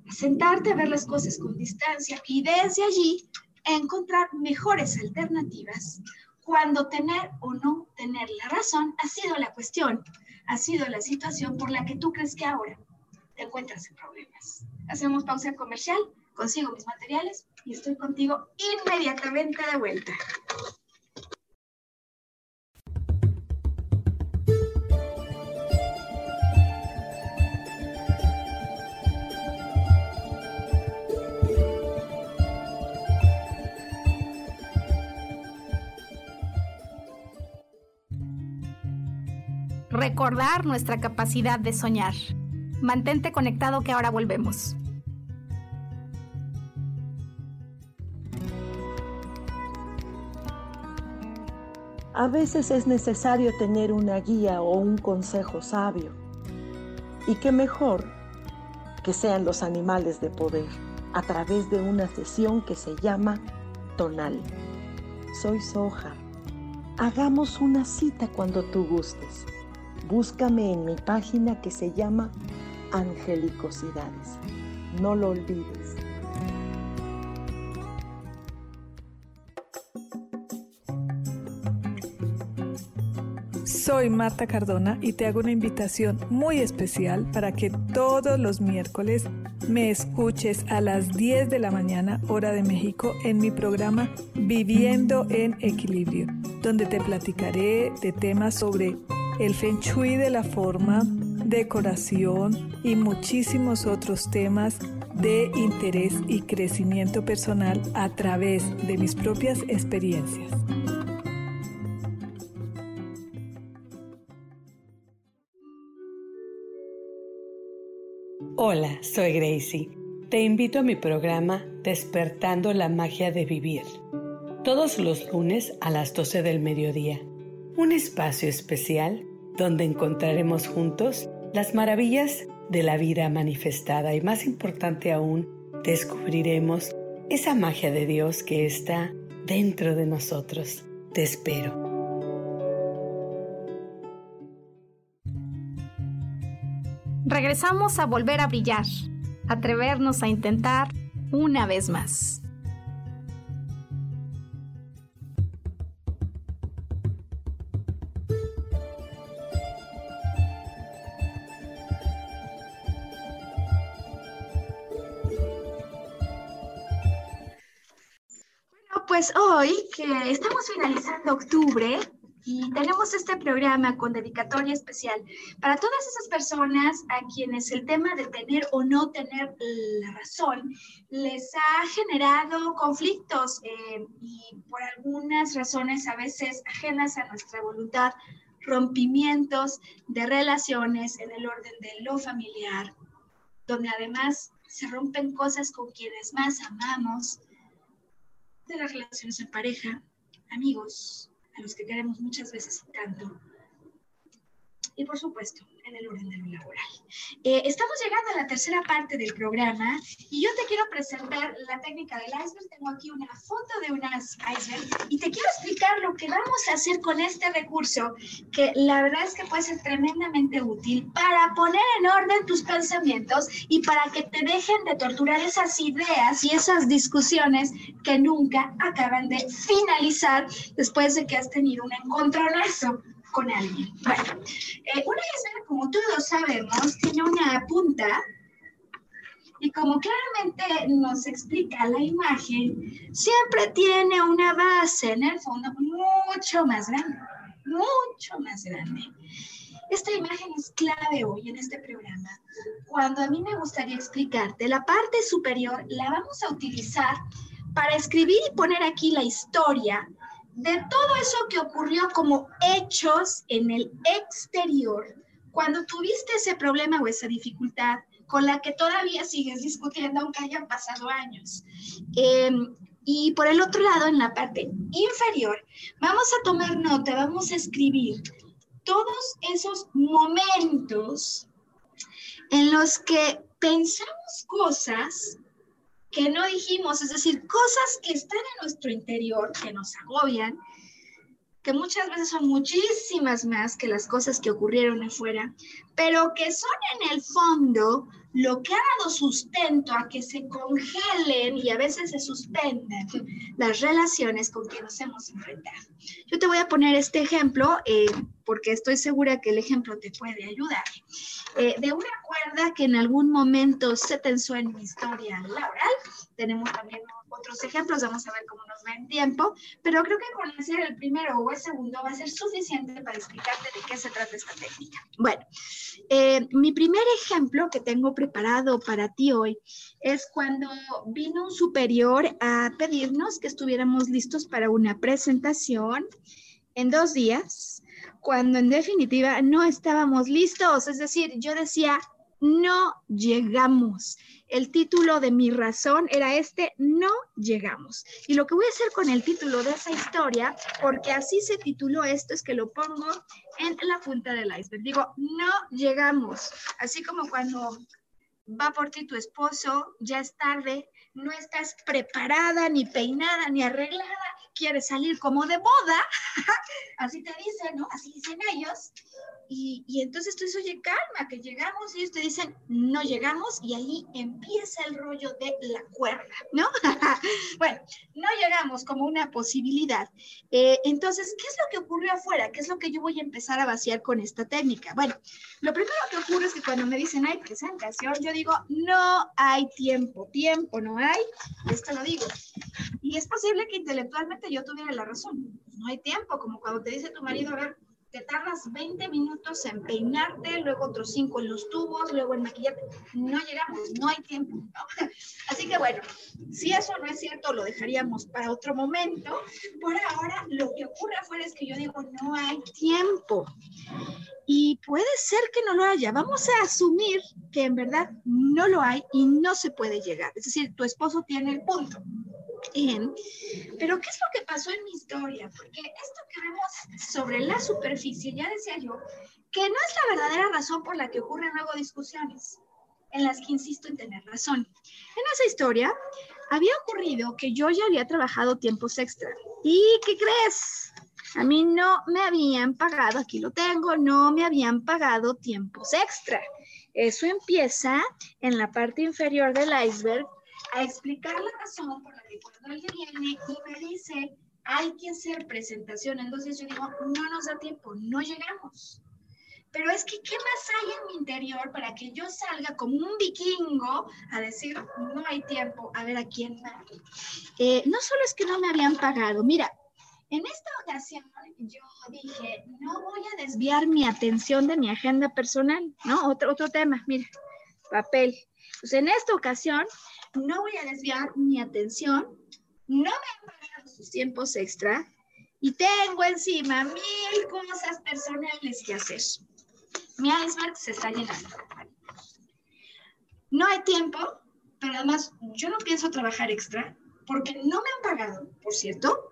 sentarte a ver las cosas con distancia y desde allí encontrar mejores alternativas cuando tener o no tener la razón ha sido la cuestión, ha sido la situación por la que tú crees que ahora te encuentras en problemas. Hacemos pausa comercial, consigo mis materiales y estoy contigo inmediatamente de vuelta. Recordar nuestra capacidad de soñar. Mantente conectado que ahora volvemos. A veces es necesario tener una guía o un consejo sabio. Y qué mejor que sean los animales de poder a través de una sesión que se llama Tonal. Soy Soja. Hagamos una cita cuando tú gustes. Búscame en mi página que se llama Angelicosidades. No lo olvides. Soy Marta Cardona y te hago una invitación muy especial para que todos los miércoles me escuches a las 10 de la mañana, hora de México, en mi programa Viviendo en Equilibrio, donde te platicaré de temas sobre el feng shui de la forma, decoración y muchísimos otros temas de interés y crecimiento personal a través de mis propias experiencias. Hola, soy Gracie. Te invito a mi programa Despertando la Magia de Vivir. Todos los lunes a las 12 del mediodía. Un espacio especial donde encontraremos juntos las maravillas de la vida manifestada y más importante aún, descubriremos esa magia de Dios que está dentro de nosotros. Te espero. Regresamos a volver a brillar, atrevernos a intentar una vez más. Pues hoy que estamos finalizando octubre y tenemos este programa con dedicatoria especial para todas esas personas a quienes el tema de tener o no tener la razón les ha generado conflictos eh, y por algunas razones a veces ajenas a nuestra voluntad, rompimientos de relaciones en el orden de lo familiar, donde además se rompen cosas con quienes más amamos, de las relaciones en pareja, amigos, a los que queremos muchas veces tanto, y por supuesto en el orden de lo laboral. Eh, estamos llegando a la tercera parte del programa y yo te quiero presentar la técnica del iceberg. Tengo aquí una foto de unas iceberg y te quiero explicar lo que vamos a hacer con este recurso que la verdad es que puede ser tremendamente útil para poner en orden tus pensamientos y para que te dejen de torturar esas ideas y esas discusiones que nunca acaban de finalizar después de que has tenido un encontronazo con alguien. Bueno, eh, una iceberg, como todos sabemos, tiene una punta y como claramente nos explica la imagen, siempre tiene una base en el fondo mucho más grande, mucho más grande. Esta imagen es clave hoy en este programa. Cuando a mí me gustaría explicarte, la parte superior la vamos a utilizar para escribir y poner aquí la historia de todo eso que ocurrió como hechos en el exterior, cuando tuviste ese problema o esa dificultad con la que todavía sigues discutiendo aunque hayan pasado años. Em, y por el otro lado, en la parte inferior, vamos a tomar nota, vamos a escribir todos esos momentos en los que pensamos cosas que no dijimos, es decir, cosas que están en nuestro interior, que nos agobian, que muchas veces son muchísimas más que las cosas que ocurrieron afuera, pero que son en el fondo lo que ha dado sustento a que se congelen y a veces se suspendan las relaciones con que nos hemos enfrentado. Yo te voy a poner este ejemplo eh, porque estoy segura que el ejemplo te puede ayudar. Eh, de una cuerda que en algún momento se tensó en mi historia laboral. Tenemos también otros ejemplos, vamos a ver cómo nos va en tiempo, pero creo que con hacer el primero o el segundo va a ser suficiente para explicarte de qué se trata esta técnica. Bueno, eh, mi primer ejemplo que tengo preparado para ti hoy es cuando vino un superior a pedirnos que estuviéramos listos para una presentación en dos días cuando en definitiva no estábamos listos. Es decir, yo decía, no llegamos. El título de mi razón era este, no llegamos. Y lo que voy a hacer con el título de esa historia, porque así se tituló esto, es que lo pongo en la punta del iceberg. Digo, no llegamos. Así como cuando va por ti tu esposo, ya es tarde, no estás preparada, ni peinada, ni arreglada, quiere salir como de boda, <laughs> así te dicen, ¿no? Así dicen ellos. Y, y, entonces tú dices, oye, calma, que llegamos, y ellos te dicen, no llegamos, y ahí empieza el rollo de la cuerda, ¿no? <laughs> bueno, no llegamos como una posibilidad. Eh, entonces, ¿qué es lo que ocurrió afuera? ¿Qué es lo que yo voy a empezar a vaciar con esta técnica? Bueno, lo primero que ocurre es que cuando me dicen, hay presentación, yo digo, no hay tiempo, tiempo no hay, esto lo digo. Y es posible que intelectualmente yo tuviera la razón, no hay tiempo, como cuando te dice tu marido, a ver, te tardas 20 minutos en peinarte, luego otros 5 en los tubos, luego en maquillarte. No llegamos, no hay tiempo. ¿no? <laughs> Así que bueno, si eso no es cierto, lo dejaríamos para otro momento. Por ahora, lo que ocurre afuera es que yo digo, no hay tiempo. Y puede ser que no lo haya. Vamos a asumir que en verdad no lo hay y no se puede llegar. Es decir, tu esposo tiene el punto. Pero ¿qué es lo que pasó en mi historia? Porque esto que vemos sobre la superficie, ya decía yo, que no es la verdadera razón por la que ocurren luego discusiones, en las que insisto en tener razón. En esa historia había ocurrido que yo ya había trabajado tiempos extra. ¿Y qué crees? A mí no me habían pagado, aquí lo tengo, no me habían pagado tiempos extra. Eso empieza en la parte inferior del iceberg a explicar la razón por la que cuando alguien viene y me dice, hay que hacer presentación, entonces yo digo, no nos da tiempo, no llegamos. Pero es que, ¿qué más hay en mi interior para que yo salga como un vikingo a decir, no hay tiempo, a ver a quién va? Eh, no solo es que no me habían pagado, mira, en esta ocasión yo dije, no voy a desviar mi atención de mi agenda personal, ¿no? Otro, otro tema, mira, papel. Pues en esta ocasión no voy a desviar mi atención, no me han pagado sus tiempos extra y tengo encima mil cosas personales que hacer. Mi iceberg se está llenando. No hay tiempo, pero además yo no pienso trabajar extra porque no me han pagado, por cierto,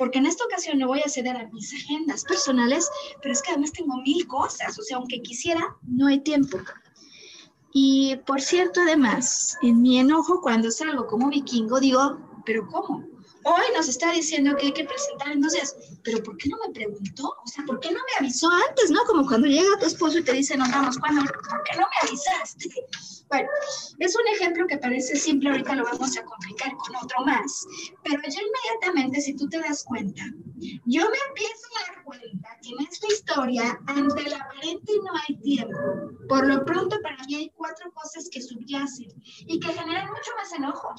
porque en esta ocasión no voy a ceder a mis agendas personales, pero es que además tengo mil cosas, o sea, aunque quisiera, no hay tiempo. Y por cierto, además, en mi enojo cuando salgo como vikingo, digo, pero ¿cómo? Hoy nos está diciendo que hay que presentar, entonces, pero ¿por qué no me preguntó? O sea, ¿por qué no me avisó antes, no? Como cuando llega tu esposo y te dice, nos vamos, ¿cuándo? ¿Por qué no me avisaste? Bueno, es un ejemplo que parece simple, ahorita lo vamos a complicar con otro más, pero yo inmediatamente, si tú te das cuenta, yo me empiezo a dar cuenta que en esta historia, ante el aparente no hay tiempo, por lo pronto para mí hay cuatro cosas que subyacen y que generan mucho más enojo.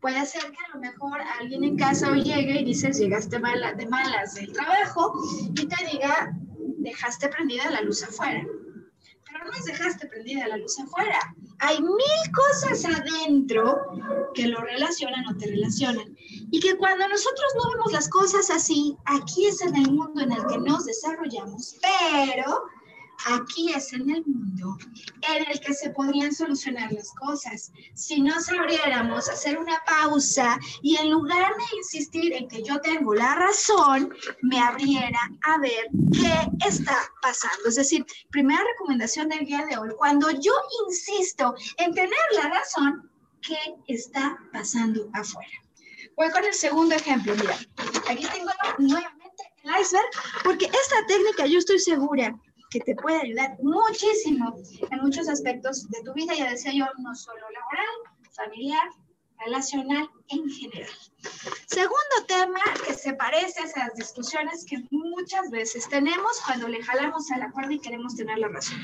Puede ser que a lo mejor alguien en casa hoy llegue y dices, llegaste mala, de malas del trabajo y te diga, dejaste prendida la luz afuera pero no nos dejaste prendida la luz afuera. Hay mil cosas adentro que lo relacionan o te relacionan. Y que cuando nosotros no vemos las cosas así, aquí es en el mundo en el que nos desarrollamos, pero Aquí es en el mundo en el que se podrían solucionar las cosas. Si no sabiéramos hacer una pausa y en lugar de insistir en que yo tengo la razón, me abriera a ver qué está pasando. Es decir, primera recomendación del día de hoy, cuando yo insisto en tener la razón, ¿qué está pasando afuera? Voy con el segundo ejemplo. Mira, aquí tengo nuevamente el iceberg, porque esta técnica yo estoy segura que te puede ayudar muchísimo en muchos aspectos de tu vida, ya decía yo, no solo laboral, familiar, relacional en general. Segundo tema que se parece a esas discusiones que muchas veces tenemos cuando le jalamos a la cuerda y queremos tener la razón.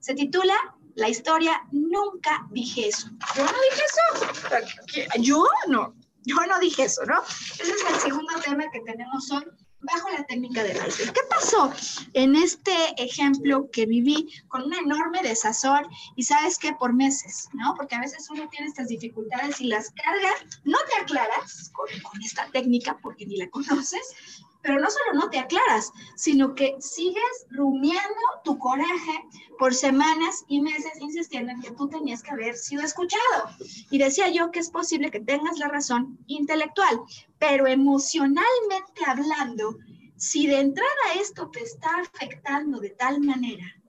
Se titula La historia Nunca dije eso. Yo no dije eso. Yo no. Yo no dije eso, ¿no? Ese es el segundo tema que tenemos hoy bajo la técnica del iceberg. ¿Qué pasó en este ejemplo que viví con una enorme desazón y sabes que por meses, ¿no? Porque a veces uno tiene estas dificultades y las carga, no te aclaras con, con esta técnica porque ni la conoces, pero no solo no te aclaras, sino que sigues rumiando tu coraje por semanas y meses insistiendo en que tú tenías que haber sido escuchado. Y decía yo que es posible que tengas la razón intelectual, pero emocionalmente hablando, si de entrada esto te está afectando de tal manera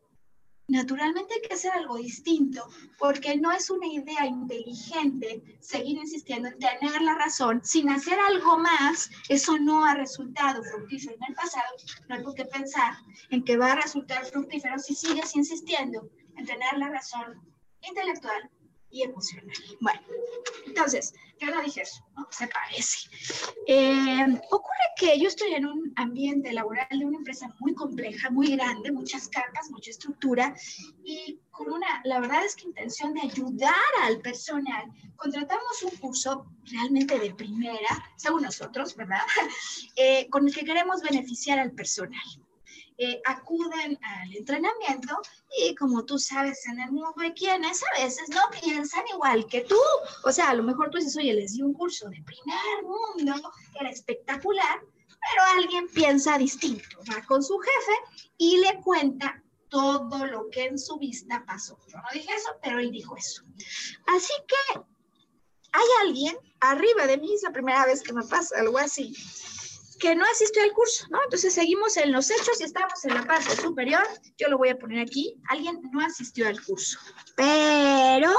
naturalmente hay que hacer algo distinto, porque no es una idea inteligente seguir insistiendo en tener la razón sin hacer algo más. Eso no ha resultado fructífero en el pasado. No hay por qué pensar en que va a resultar fructífero si sigues insistiendo en tener la razón intelectual y emocional. Bueno, entonces, yo no dije ¿no? Se parece. Eh, ocurre que yo estoy en un ambiente laboral de una empresa muy compleja, muy grande, muchas capas, mucha estructura, y con una, la verdad es que intención de ayudar al personal, contratamos un curso realmente de primera, según nosotros, ¿verdad? <laughs> Eh, con el que queremos beneficiar al personal. Eh, acuden al entrenamiento y como tú sabes en el mundo hay quienes a veces no piensan igual que tú. O sea, a lo mejor tú dices, oye, les di un curso de primer mundo, era espectacular, pero alguien piensa distinto. Va con su jefe y le cuenta todo lo que en su vista pasó. Yo no dije eso, pero él dijo eso. Así que hay alguien arriba de mí, es la primera vez que me pasa algo así, que no asistió al curso, ¿no? Entonces seguimos en los hechos y estamos en la parte superior. Yo lo voy a poner aquí. Alguien no asistió al curso, pero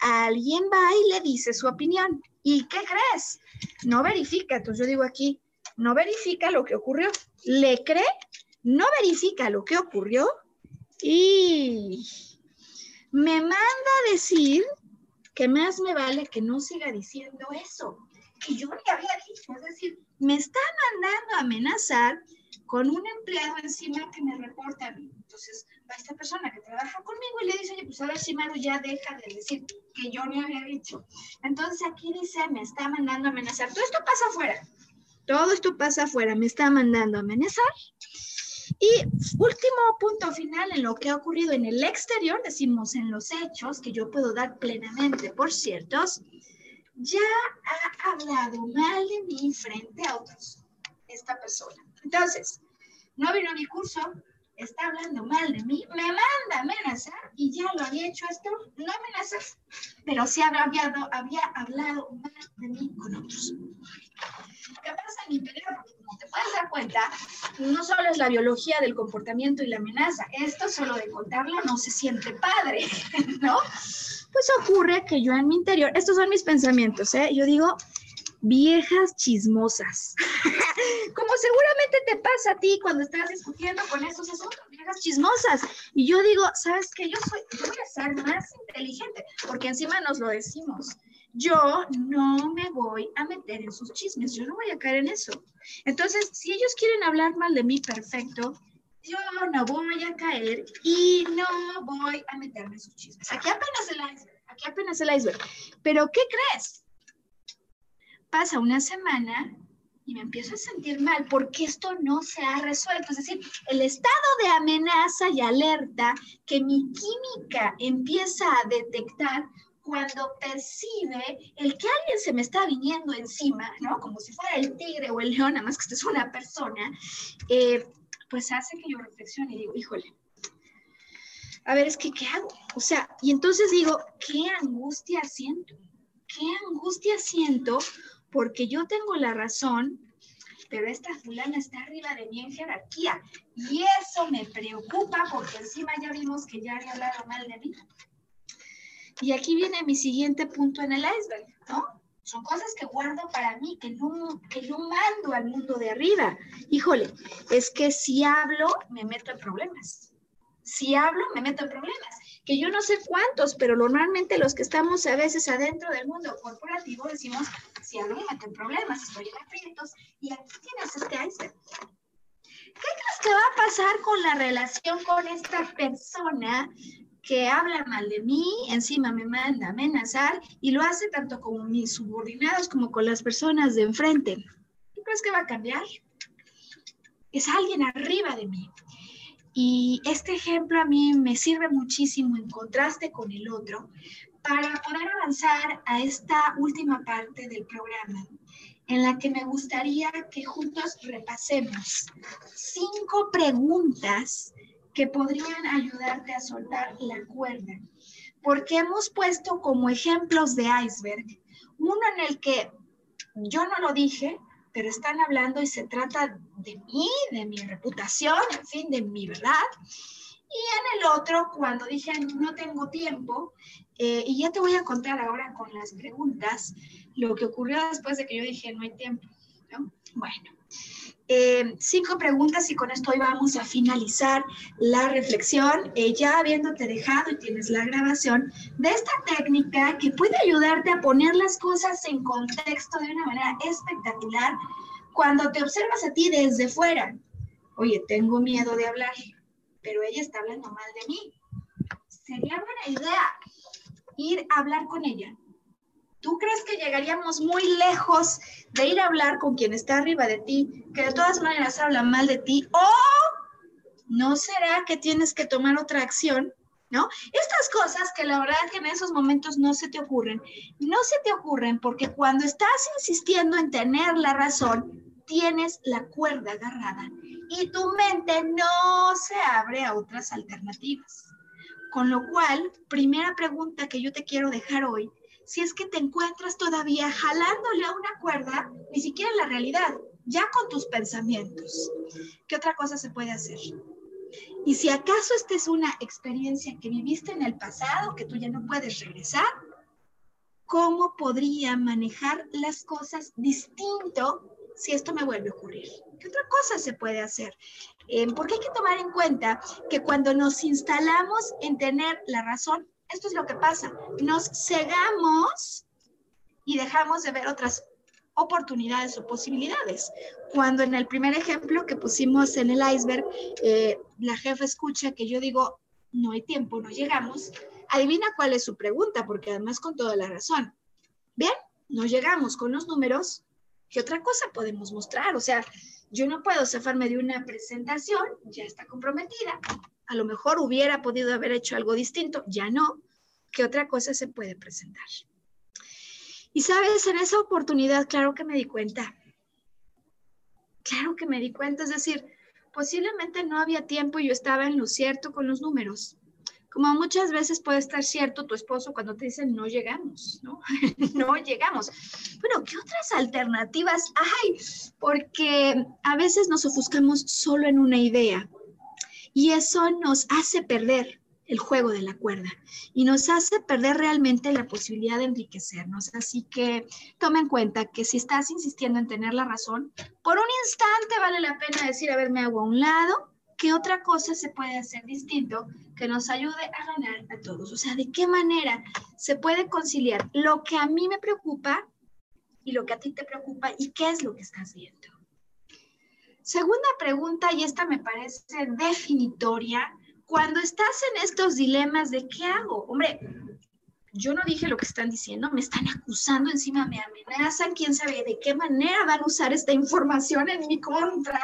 alguien va y le dice su opinión. ¿Y qué crees? No verifica. Entonces yo digo aquí, no verifica lo que ocurrió. ¿Le cree? No verifica lo que ocurrió y me manda a decir que más me vale que no siga diciendo eso, que yo le había dicho. Es decir, me está mandando a amenazar con un empleado encima que me reporta a mí. Entonces va esta persona que trabaja conmigo y le dice, oye, pues a ver si Maru ya deja de decir que yo no había dicho. Entonces aquí dice, me está mandando a amenazar. Todo esto pasa afuera. Todo esto pasa afuera. Me está mandando a amenazar. Y último punto final en lo que ha ocurrido en el exterior, decimos en los hechos, que yo puedo dar plenamente por ciertos, ya ha hablado mal de mí frente a otros, esta persona. Entonces, no vino a mi curso, está hablando mal de mí, me manda a amenazar y ya lo había hecho esto, no amenazas, pero sí había, había hablado mal de mí con otros. ¿Qué pasa en mi? Porque como te puedes dar cuenta, no solo es la biología del comportamiento y la amenaza, esto solo de contarlo no se siente padre, <laughs> ¿no? Pues ocurre que yo en mi interior, estos son mis pensamientos, ¿eh? Yo digo, viejas chismosas. <laughs> Como seguramente te pasa a ti cuando estás discutiendo con estos asuntos, viejas chismosas. Y yo digo, ¿sabes qué? Yo soy, yo voy a ser más inteligente, porque encima nos lo decimos. Yo no me voy a meter en sus chismes, yo no voy a caer en eso. Entonces, si ellos quieren hablar mal de mí, perfecto, yo no voy a caer y no voy a meterme en sus chismes. Aquí apenas el iceberg, aquí apenas el iceberg. Pero ¿qué crees? Pasa una semana y me empiezo a sentir mal porque esto no se ha resuelto. Es decir, el estado de amenaza y alerta que mi química empieza a detectar cuando percibe el que alguien se me está viniendo encima, ¿no? Como si fuera el tigre o el león, nada más que esto es una persona, eh, pues hace que yo reflexione y digo, híjole, a ver, es que, ¿qué hago? O sea, y entonces digo, ¿qué angustia siento? ¿Qué angustia siento? Porque yo tengo la razón, pero esta fulana está arriba de mí en jerarquía. Y eso me preocupa porque encima ya vimos que ya había hablado mal de mí. Y aquí viene mi siguiente punto en el iceberg, ¿no? Son cosas que guardo para mí, que no, que no mando al mundo de arriba. Híjole, es que si hablo, me meto en problemas. Si hablo, me meto en problemas. Que yo no sé cuántos, pero normalmente los que estamos a veces adentro del mundo corporativo decimos, si hablo, me meto en problemas, estoy en aprietos. Y aquí tienes este iceberg. ¿Qué crees que va a pasar con la relación con esta persona que habla mal de mí, encima me manda a amenazar y lo hace tanto con mis subordinados como con las personas de enfrente. ¿Tú crees que va a cambiar? Es alguien arriba de mí. Y este ejemplo a mí me sirve muchísimo en contraste con el otro para poder avanzar a esta última parte del programa en la que me gustaría que juntos repasemos cinco preguntas que podrían ayudarte a soltar la cuerda. Porque hemos puesto como ejemplos de iceberg uno en el que yo no lo dije, pero están hablando y se trata de mí, de mi reputación, en fin, de mi verdad. Y en el otro, cuando dije no tengo tiempo, eh, y ya te voy a contar ahora con las preguntas lo que ocurrió después de que yo dije no hay tiempo. ¿no? Bueno, eh, cinco preguntas y con esto hoy vamos a finalizar la reflexión, eh, ya habiéndote dejado y tienes la grabación de esta técnica que puede ayudarte a poner las cosas en contexto de una manera espectacular cuando te observas a ti desde fuera. Oye, tengo miedo de hablar, pero ella está hablando mal de mí. Sería buena idea ir a hablar con ella. ¿Tú crees que llegaríamos muy lejos de ir a hablar con quien está arriba de ti, que de todas maneras habla mal de ti? ¿O no será que tienes que tomar otra acción? ¿No? Estas cosas que la verdad que en esos momentos no se te ocurren, no se te ocurren porque cuando estás insistiendo en tener la razón, tienes la cuerda agarrada y tu mente no se abre a otras alternativas. Con lo cual, primera pregunta que yo te quiero dejar hoy, si es que te encuentras todavía jalándole a una cuerda, ni siquiera en la realidad, ya con tus pensamientos, ¿qué otra cosa se puede hacer? Y si acaso esta es una experiencia que viviste en el pasado, que tú ya no puedes regresar, ¿cómo podría manejar las cosas distinto si esto me vuelve a ocurrir? ¿Qué otra cosa se puede hacer? Eh, porque hay que tomar en cuenta que cuando nos instalamos en tener la razón, esto es lo que pasa. Nos cegamos y dejamos de ver otras oportunidades o posibilidades. Cuando en el primer ejemplo que pusimos en el iceberg, eh, la jefa escucha que yo digo, no hay tiempo, no llegamos, adivina cuál es su pregunta, porque además con toda la razón. Bien, no llegamos con los números, ¿qué otra cosa podemos mostrar? O sea, yo no puedo zafarme de una presentación, ya está comprometida. A lo mejor hubiera podido haber hecho algo distinto, ya no. ¿Qué otra cosa se puede presentar? Y sabes, en esa oportunidad, claro que me di cuenta. Claro que me di cuenta, es decir, posiblemente no había tiempo y yo estaba en lo cierto con los números. Como muchas veces puede estar cierto tu esposo cuando te dicen no llegamos, ¿no? <laughs> no llegamos. Bueno, ¿qué otras alternativas hay? Porque a veces nos ofuscamos solo en una idea y eso nos hace perder el juego de la cuerda y nos hace perder realmente la posibilidad de enriquecernos. Así que toma en cuenta que si estás insistiendo en tener la razón, por un instante vale la pena decir, a ver, me hago a un lado, ¿qué otra cosa se puede hacer distinto que nos ayude a ganar a todos? O sea, ¿de qué manera se puede conciliar lo que a mí me preocupa y lo que a ti te preocupa y qué es lo que estás viendo? Segunda pregunta, y esta me parece definitoria, cuando estás en estos dilemas de qué hago, hombre, yo no dije lo que están diciendo, me están acusando, encima me amenazan, quién sabe de qué manera van a usar esta información en mi contra.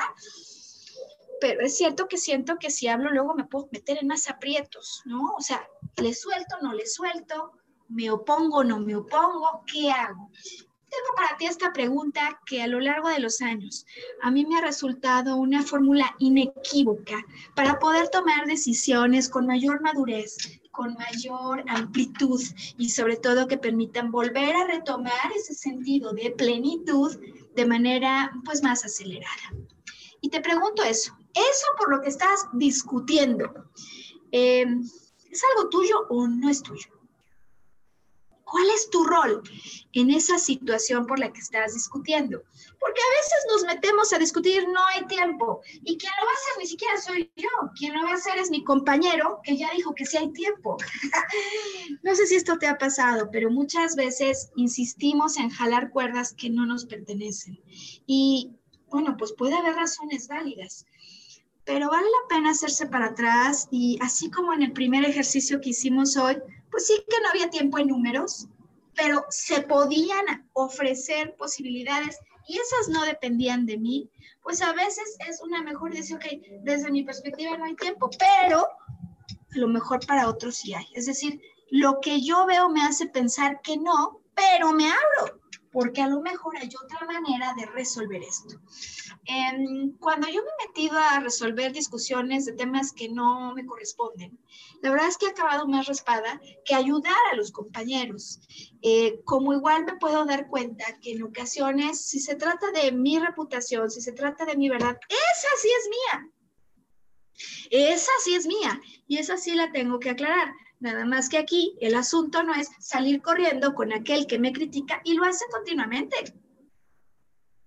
Pero es cierto que siento que si hablo luego me puedo meter en más aprietos, ¿no? O sea, le suelto, no le suelto, me opongo, no me opongo, ¿qué hago? Tengo para ti esta pregunta que a lo largo de los años a mí me ha resultado una fórmula inequívoca para poder tomar decisiones con mayor madurez, con mayor amplitud y sobre todo que permitan volver a retomar ese sentido de plenitud de manera pues más acelerada. Y te pregunto eso, eso por lo que estás discutiendo, eh, ¿es algo tuyo o no es tuyo? ¿Cuál es tu rol en esa situación por la que estás discutiendo? Porque a veces nos metemos a discutir, no hay tiempo. Y quien lo va a hacer ni siquiera soy yo. Quien lo va a hacer es mi compañero que ya dijo que sí hay tiempo. <laughs> no sé si esto te ha pasado, pero muchas veces insistimos en jalar cuerdas que no nos pertenecen. Y bueno, pues puede haber razones válidas pero vale la pena hacerse para atrás y así como en el primer ejercicio que hicimos hoy, pues sí que no había tiempo en números, pero se podían ofrecer posibilidades y esas no dependían de mí, pues a veces es una mejor decir, ok, desde mi perspectiva no hay tiempo, pero lo mejor para otros sí hay. Es decir, lo que yo veo me hace pensar que no, pero me abro porque a lo mejor hay otra manera de resolver esto. cuando yo me he metido a resolver discusiones de temas que no me corresponden, la verdad es que he acabado más raspada que ayudar a los compañeros. Eh, como igual me puedo dar cuenta que en ocasiones, si se trata de mi reputación, si se trata de mi verdad, esa sí es mía. Esa sí es mía y esa sí la tengo que aclarar. Nada más que aquí el asunto no es salir corriendo con aquel que me critica y lo hace continuamente.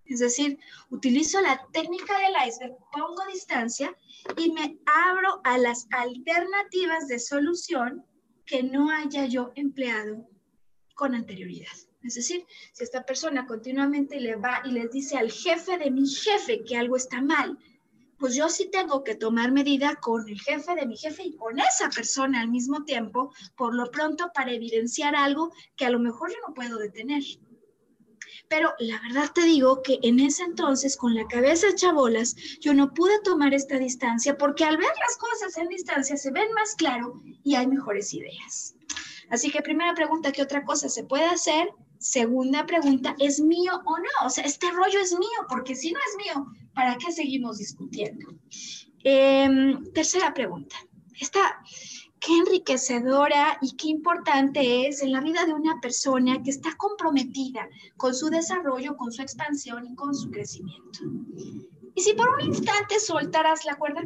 Es decir, utilizo la técnica del iceberg, pongo distancia y me abro a las alternativas de solución que no haya yo empleado con anterioridad. Es decir, si esta persona continuamente le va y les dice al jefe de mi jefe que algo está mal, pues yo sí tengo que tomar medida con el jefe de mi jefe y con esa persona al mismo tiempo, por lo pronto para evidenciar algo que a lo mejor yo no puedo detener. Pero la verdad te digo que en ese entonces, con la cabeza hecha bolas, yo no pude tomar esta distancia porque al ver las cosas en distancia se ven más claro y hay mejores ideas. Así que primera pregunta, ¿qué otra cosa se puede hacer? Segunda pregunta, ¿es mío o no? O sea, este rollo es mío, porque si no es mío, ¿para qué seguimos discutiendo? Em, tercera pregunta, esta, qué enriquecedora y qué importante es en la vida de una persona que está comprometida con su desarrollo, con su expansión y con su crecimiento. Y si por un instante soltaras la cuerda,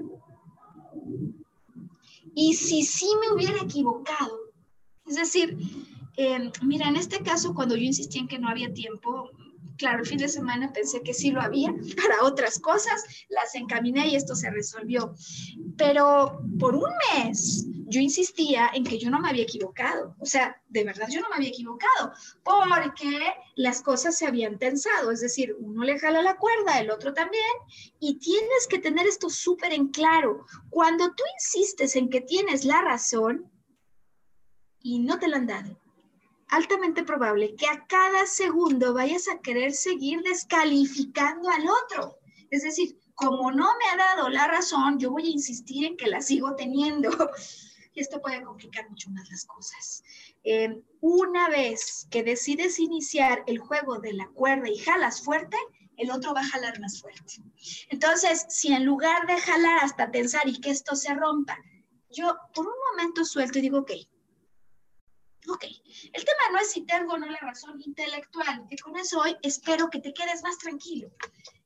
y si sí me hubiera equivocado, es decir, eh, mira, en este caso, cuando yo insistí en que no había tiempo, claro, el fin de semana pensé que sí lo había <laughs> para otras cosas, las encaminé y esto se resolvió. Pero por un mes yo insistía en que yo no me había equivocado. O sea, de verdad yo no me había equivocado, porque las cosas se habían tensado. Es decir, uno le jala la cuerda, el otro también, y tienes que tener esto súper en claro. Cuando tú insistes en que tienes la razón y no te la han dado, altamente probable que a cada segundo vayas a querer seguir descalificando al otro. Es decir, como no me ha dado la razón, yo voy a insistir en que la sigo teniendo. Y esto puede complicar mucho más las cosas. Eh, una vez que decides iniciar el juego de la cuerda y jalas fuerte, el otro va a jalar más fuerte. Entonces, si en lugar de jalar hasta tensar y que esto se rompa, yo por un momento suelto y digo, ok, Ok, el tema no es si tengo o no la razón intelectual, que con eso hoy espero que te quedes más tranquilo.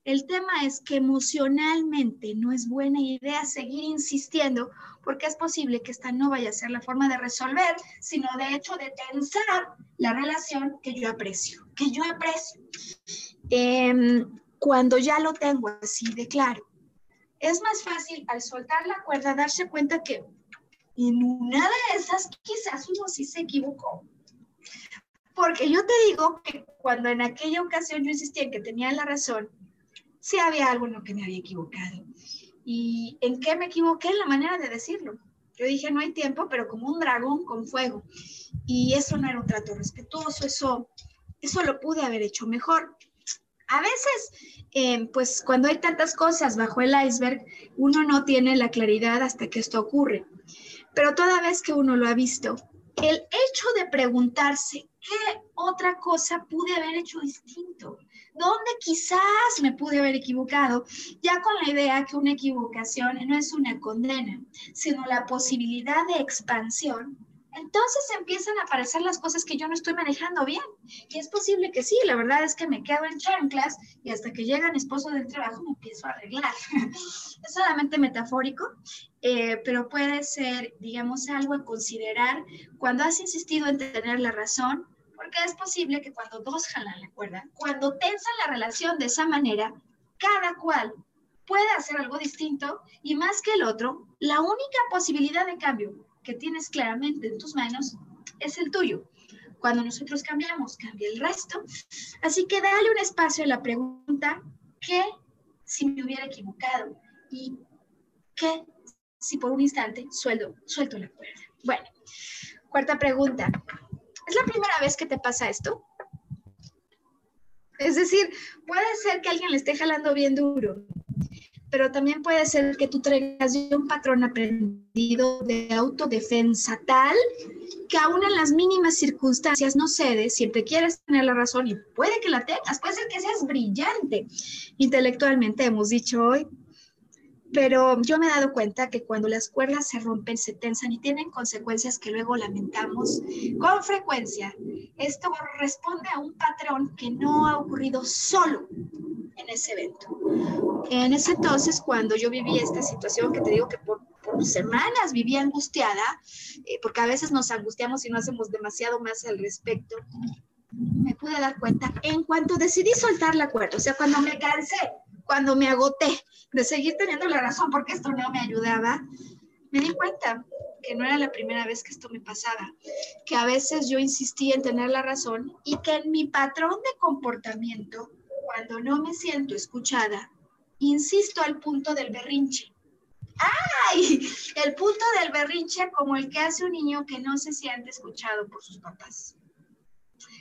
El tema es que emocionalmente no es buena idea seguir insistiendo porque es posible que esta no vaya a ser la forma de resolver, sino de hecho de tensar la relación que yo aprecio, que yo aprecio. Em, cuando ya lo tengo así de claro, es más fácil al soltar la cuerda darse cuenta que en una de esas quizás uno sí se equivocó. Porque yo te digo que cuando en aquella ocasión yo insistí en que tenía la razón, sí había algo en lo que me había equivocado. ¿Y en qué me equivoqué? En la manera de decirlo. Yo dije, no hay tiempo, pero como un dragón con fuego. Y eso no era un trato respetuoso, eso, eso lo pude haber hecho mejor. A veces, eh, pues cuando hay tantas cosas bajo el iceberg, uno no tiene la claridad hasta que esto ocurre. Pero toda vez que uno lo ha visto, el hecho de preguntarse qué otra cosa pude haber hecho distinto, dónde quizás me pude haber equivocado, ya con la idea que una equivocación no es una condena, sino la posibilidad de expansión entonces empiezan a aparecer las cosas que yo no estoy manejando bien. Y es posible que sí, la verdad es que me quedo en chanclas y hasta que llega mi esposo del trabajo me empiezo a arreglar. <laughs> es solamente metafórico, eh, pero puede ser, digamos, algo a considerar cuando has insistido en tener la razón, porque es posible que cuando dos jalan la cuerda, cuando tensan la relación de esa manera, cada cual puede hacer algo distinto y más que el otro, la única posibilidad de cambio que tienes claramente en tus manos es el tuyo. Cuando nosotros cambiamos, cambia el resto. Así que dale un espacio a la pregunta, ¿qué si me hubiera equivocado? ¿Y qué si por un instante suelto, suelto la cuerda? Bueno, cuarta pregunta. ¿Es la primera vez que te pasa esto? Es decir, puede ser que alguien le esté jalando bien duro pero también puede ser que tú traigas un patrón aprendido de autodefensa tal que aún en las mínimas circunstancias no cede, siempre quieres tener la razón y puede que la tengas, puede ser que seas brillante intelectualmente, hemos dicho hoy, pero yo me he dado cuenta que cuando las cuerdas se rompen, se tensan y tienen consecuencias que luego lamentamos con frecuencia, esto responde a un patrón que no ha ocurrido solo en ese evento. En ese entonces, cuando yo viví esta situación que te digo que por, semanas vivía angustiada, eh, porque a veces nos angustiamos y no hacemos demasiado más al respecto, me pude dar cuenta en cuanto decidí soltar la cuerda, o sea, cuando me cansé, cuando me agoté de seguir teniendo la razón porque esto no me ayudaba, me di cuenta que no era la primera vez que esto me pasaba, que a veces yo insistía en tener la razón y que en mi patrón de comportamiento, cuando no me siento escuchada, insisto al punto del berrinche. ¡Ay! El punto del berrinche como el que hace un niño que no se siente escuchado por sus papás.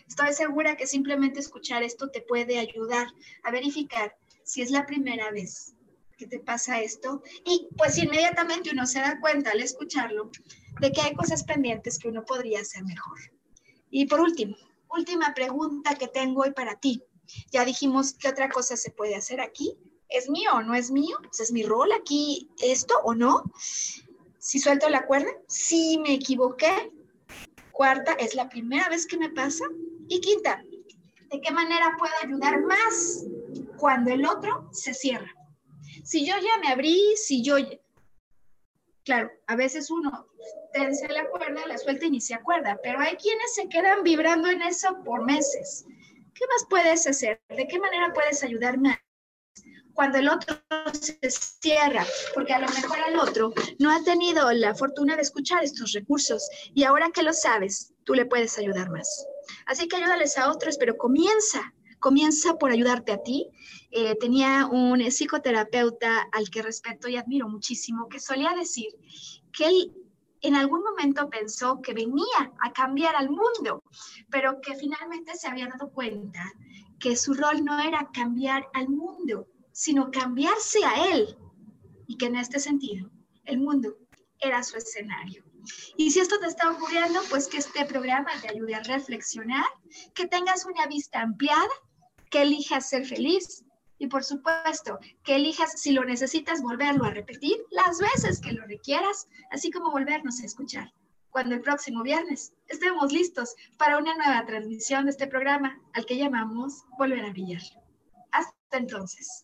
Estoy segura que simplemente escuchar esto te puede ayudar a verificar si es la primera vez que te pasa esto y pues inmediatamente uno se da cuenta al escucharlo de que hay cosas pendientes que uno podría hacer mejor. Y por último, última pregunta que tengo hoy para ti. Ya dijimos qué otra cosa se puede hacer aquí. ¿Es mío o no es mío? ¿Es mi rol aquí esto o no? Si suelto la cuerda, si me equivoqué. Cuarta, ¿es la primera vez que me pasa? Y quinta, ¿de qué manera puedo ayudar más cuando el otro se cierra? Si yo ya me abrí, si yo... Claro, a veces uno tensa la cuerda, la suelta y ni se acuerda, pero hay quienes se quedan vibrando en eso por meses. ¿Qué más puedes hacer? ¿De qué manera puedes ayudar más? Cuando el otro se cierra, porque a lo mejor el otro no ha tenido la fortuna de escuchar estos recursos y ahora que lo sabes, tú le puedes ayudar más. Así que ayúdales a otros, pero comienza, comienza por ayudarte a ti. Eh, tenía un psicoterapeuta al que respeto y admiro muchísimo, que solía decir que él en algún momento pensó que venía a cambiar al mundo, pero que finalmente se había dado cuenta que su rol no era cambiar al mundo, sino cambiarse a él. Y que en este sentido, el mundo era su escenario. Y si esto te está ocurriendo, pues que este programa te ayude a reflexionar, que tengas una vista ampliada, que elijas ser feliz y por supuesto que elijas si lo necesitas volverlo a repetir las veces que lo requieras, así como volvernos a escuchar. Cuando el próximo viernes estemos listos para una nueva transmisión de este programa al que llamamos Volver a Brillar. Hasta entonces.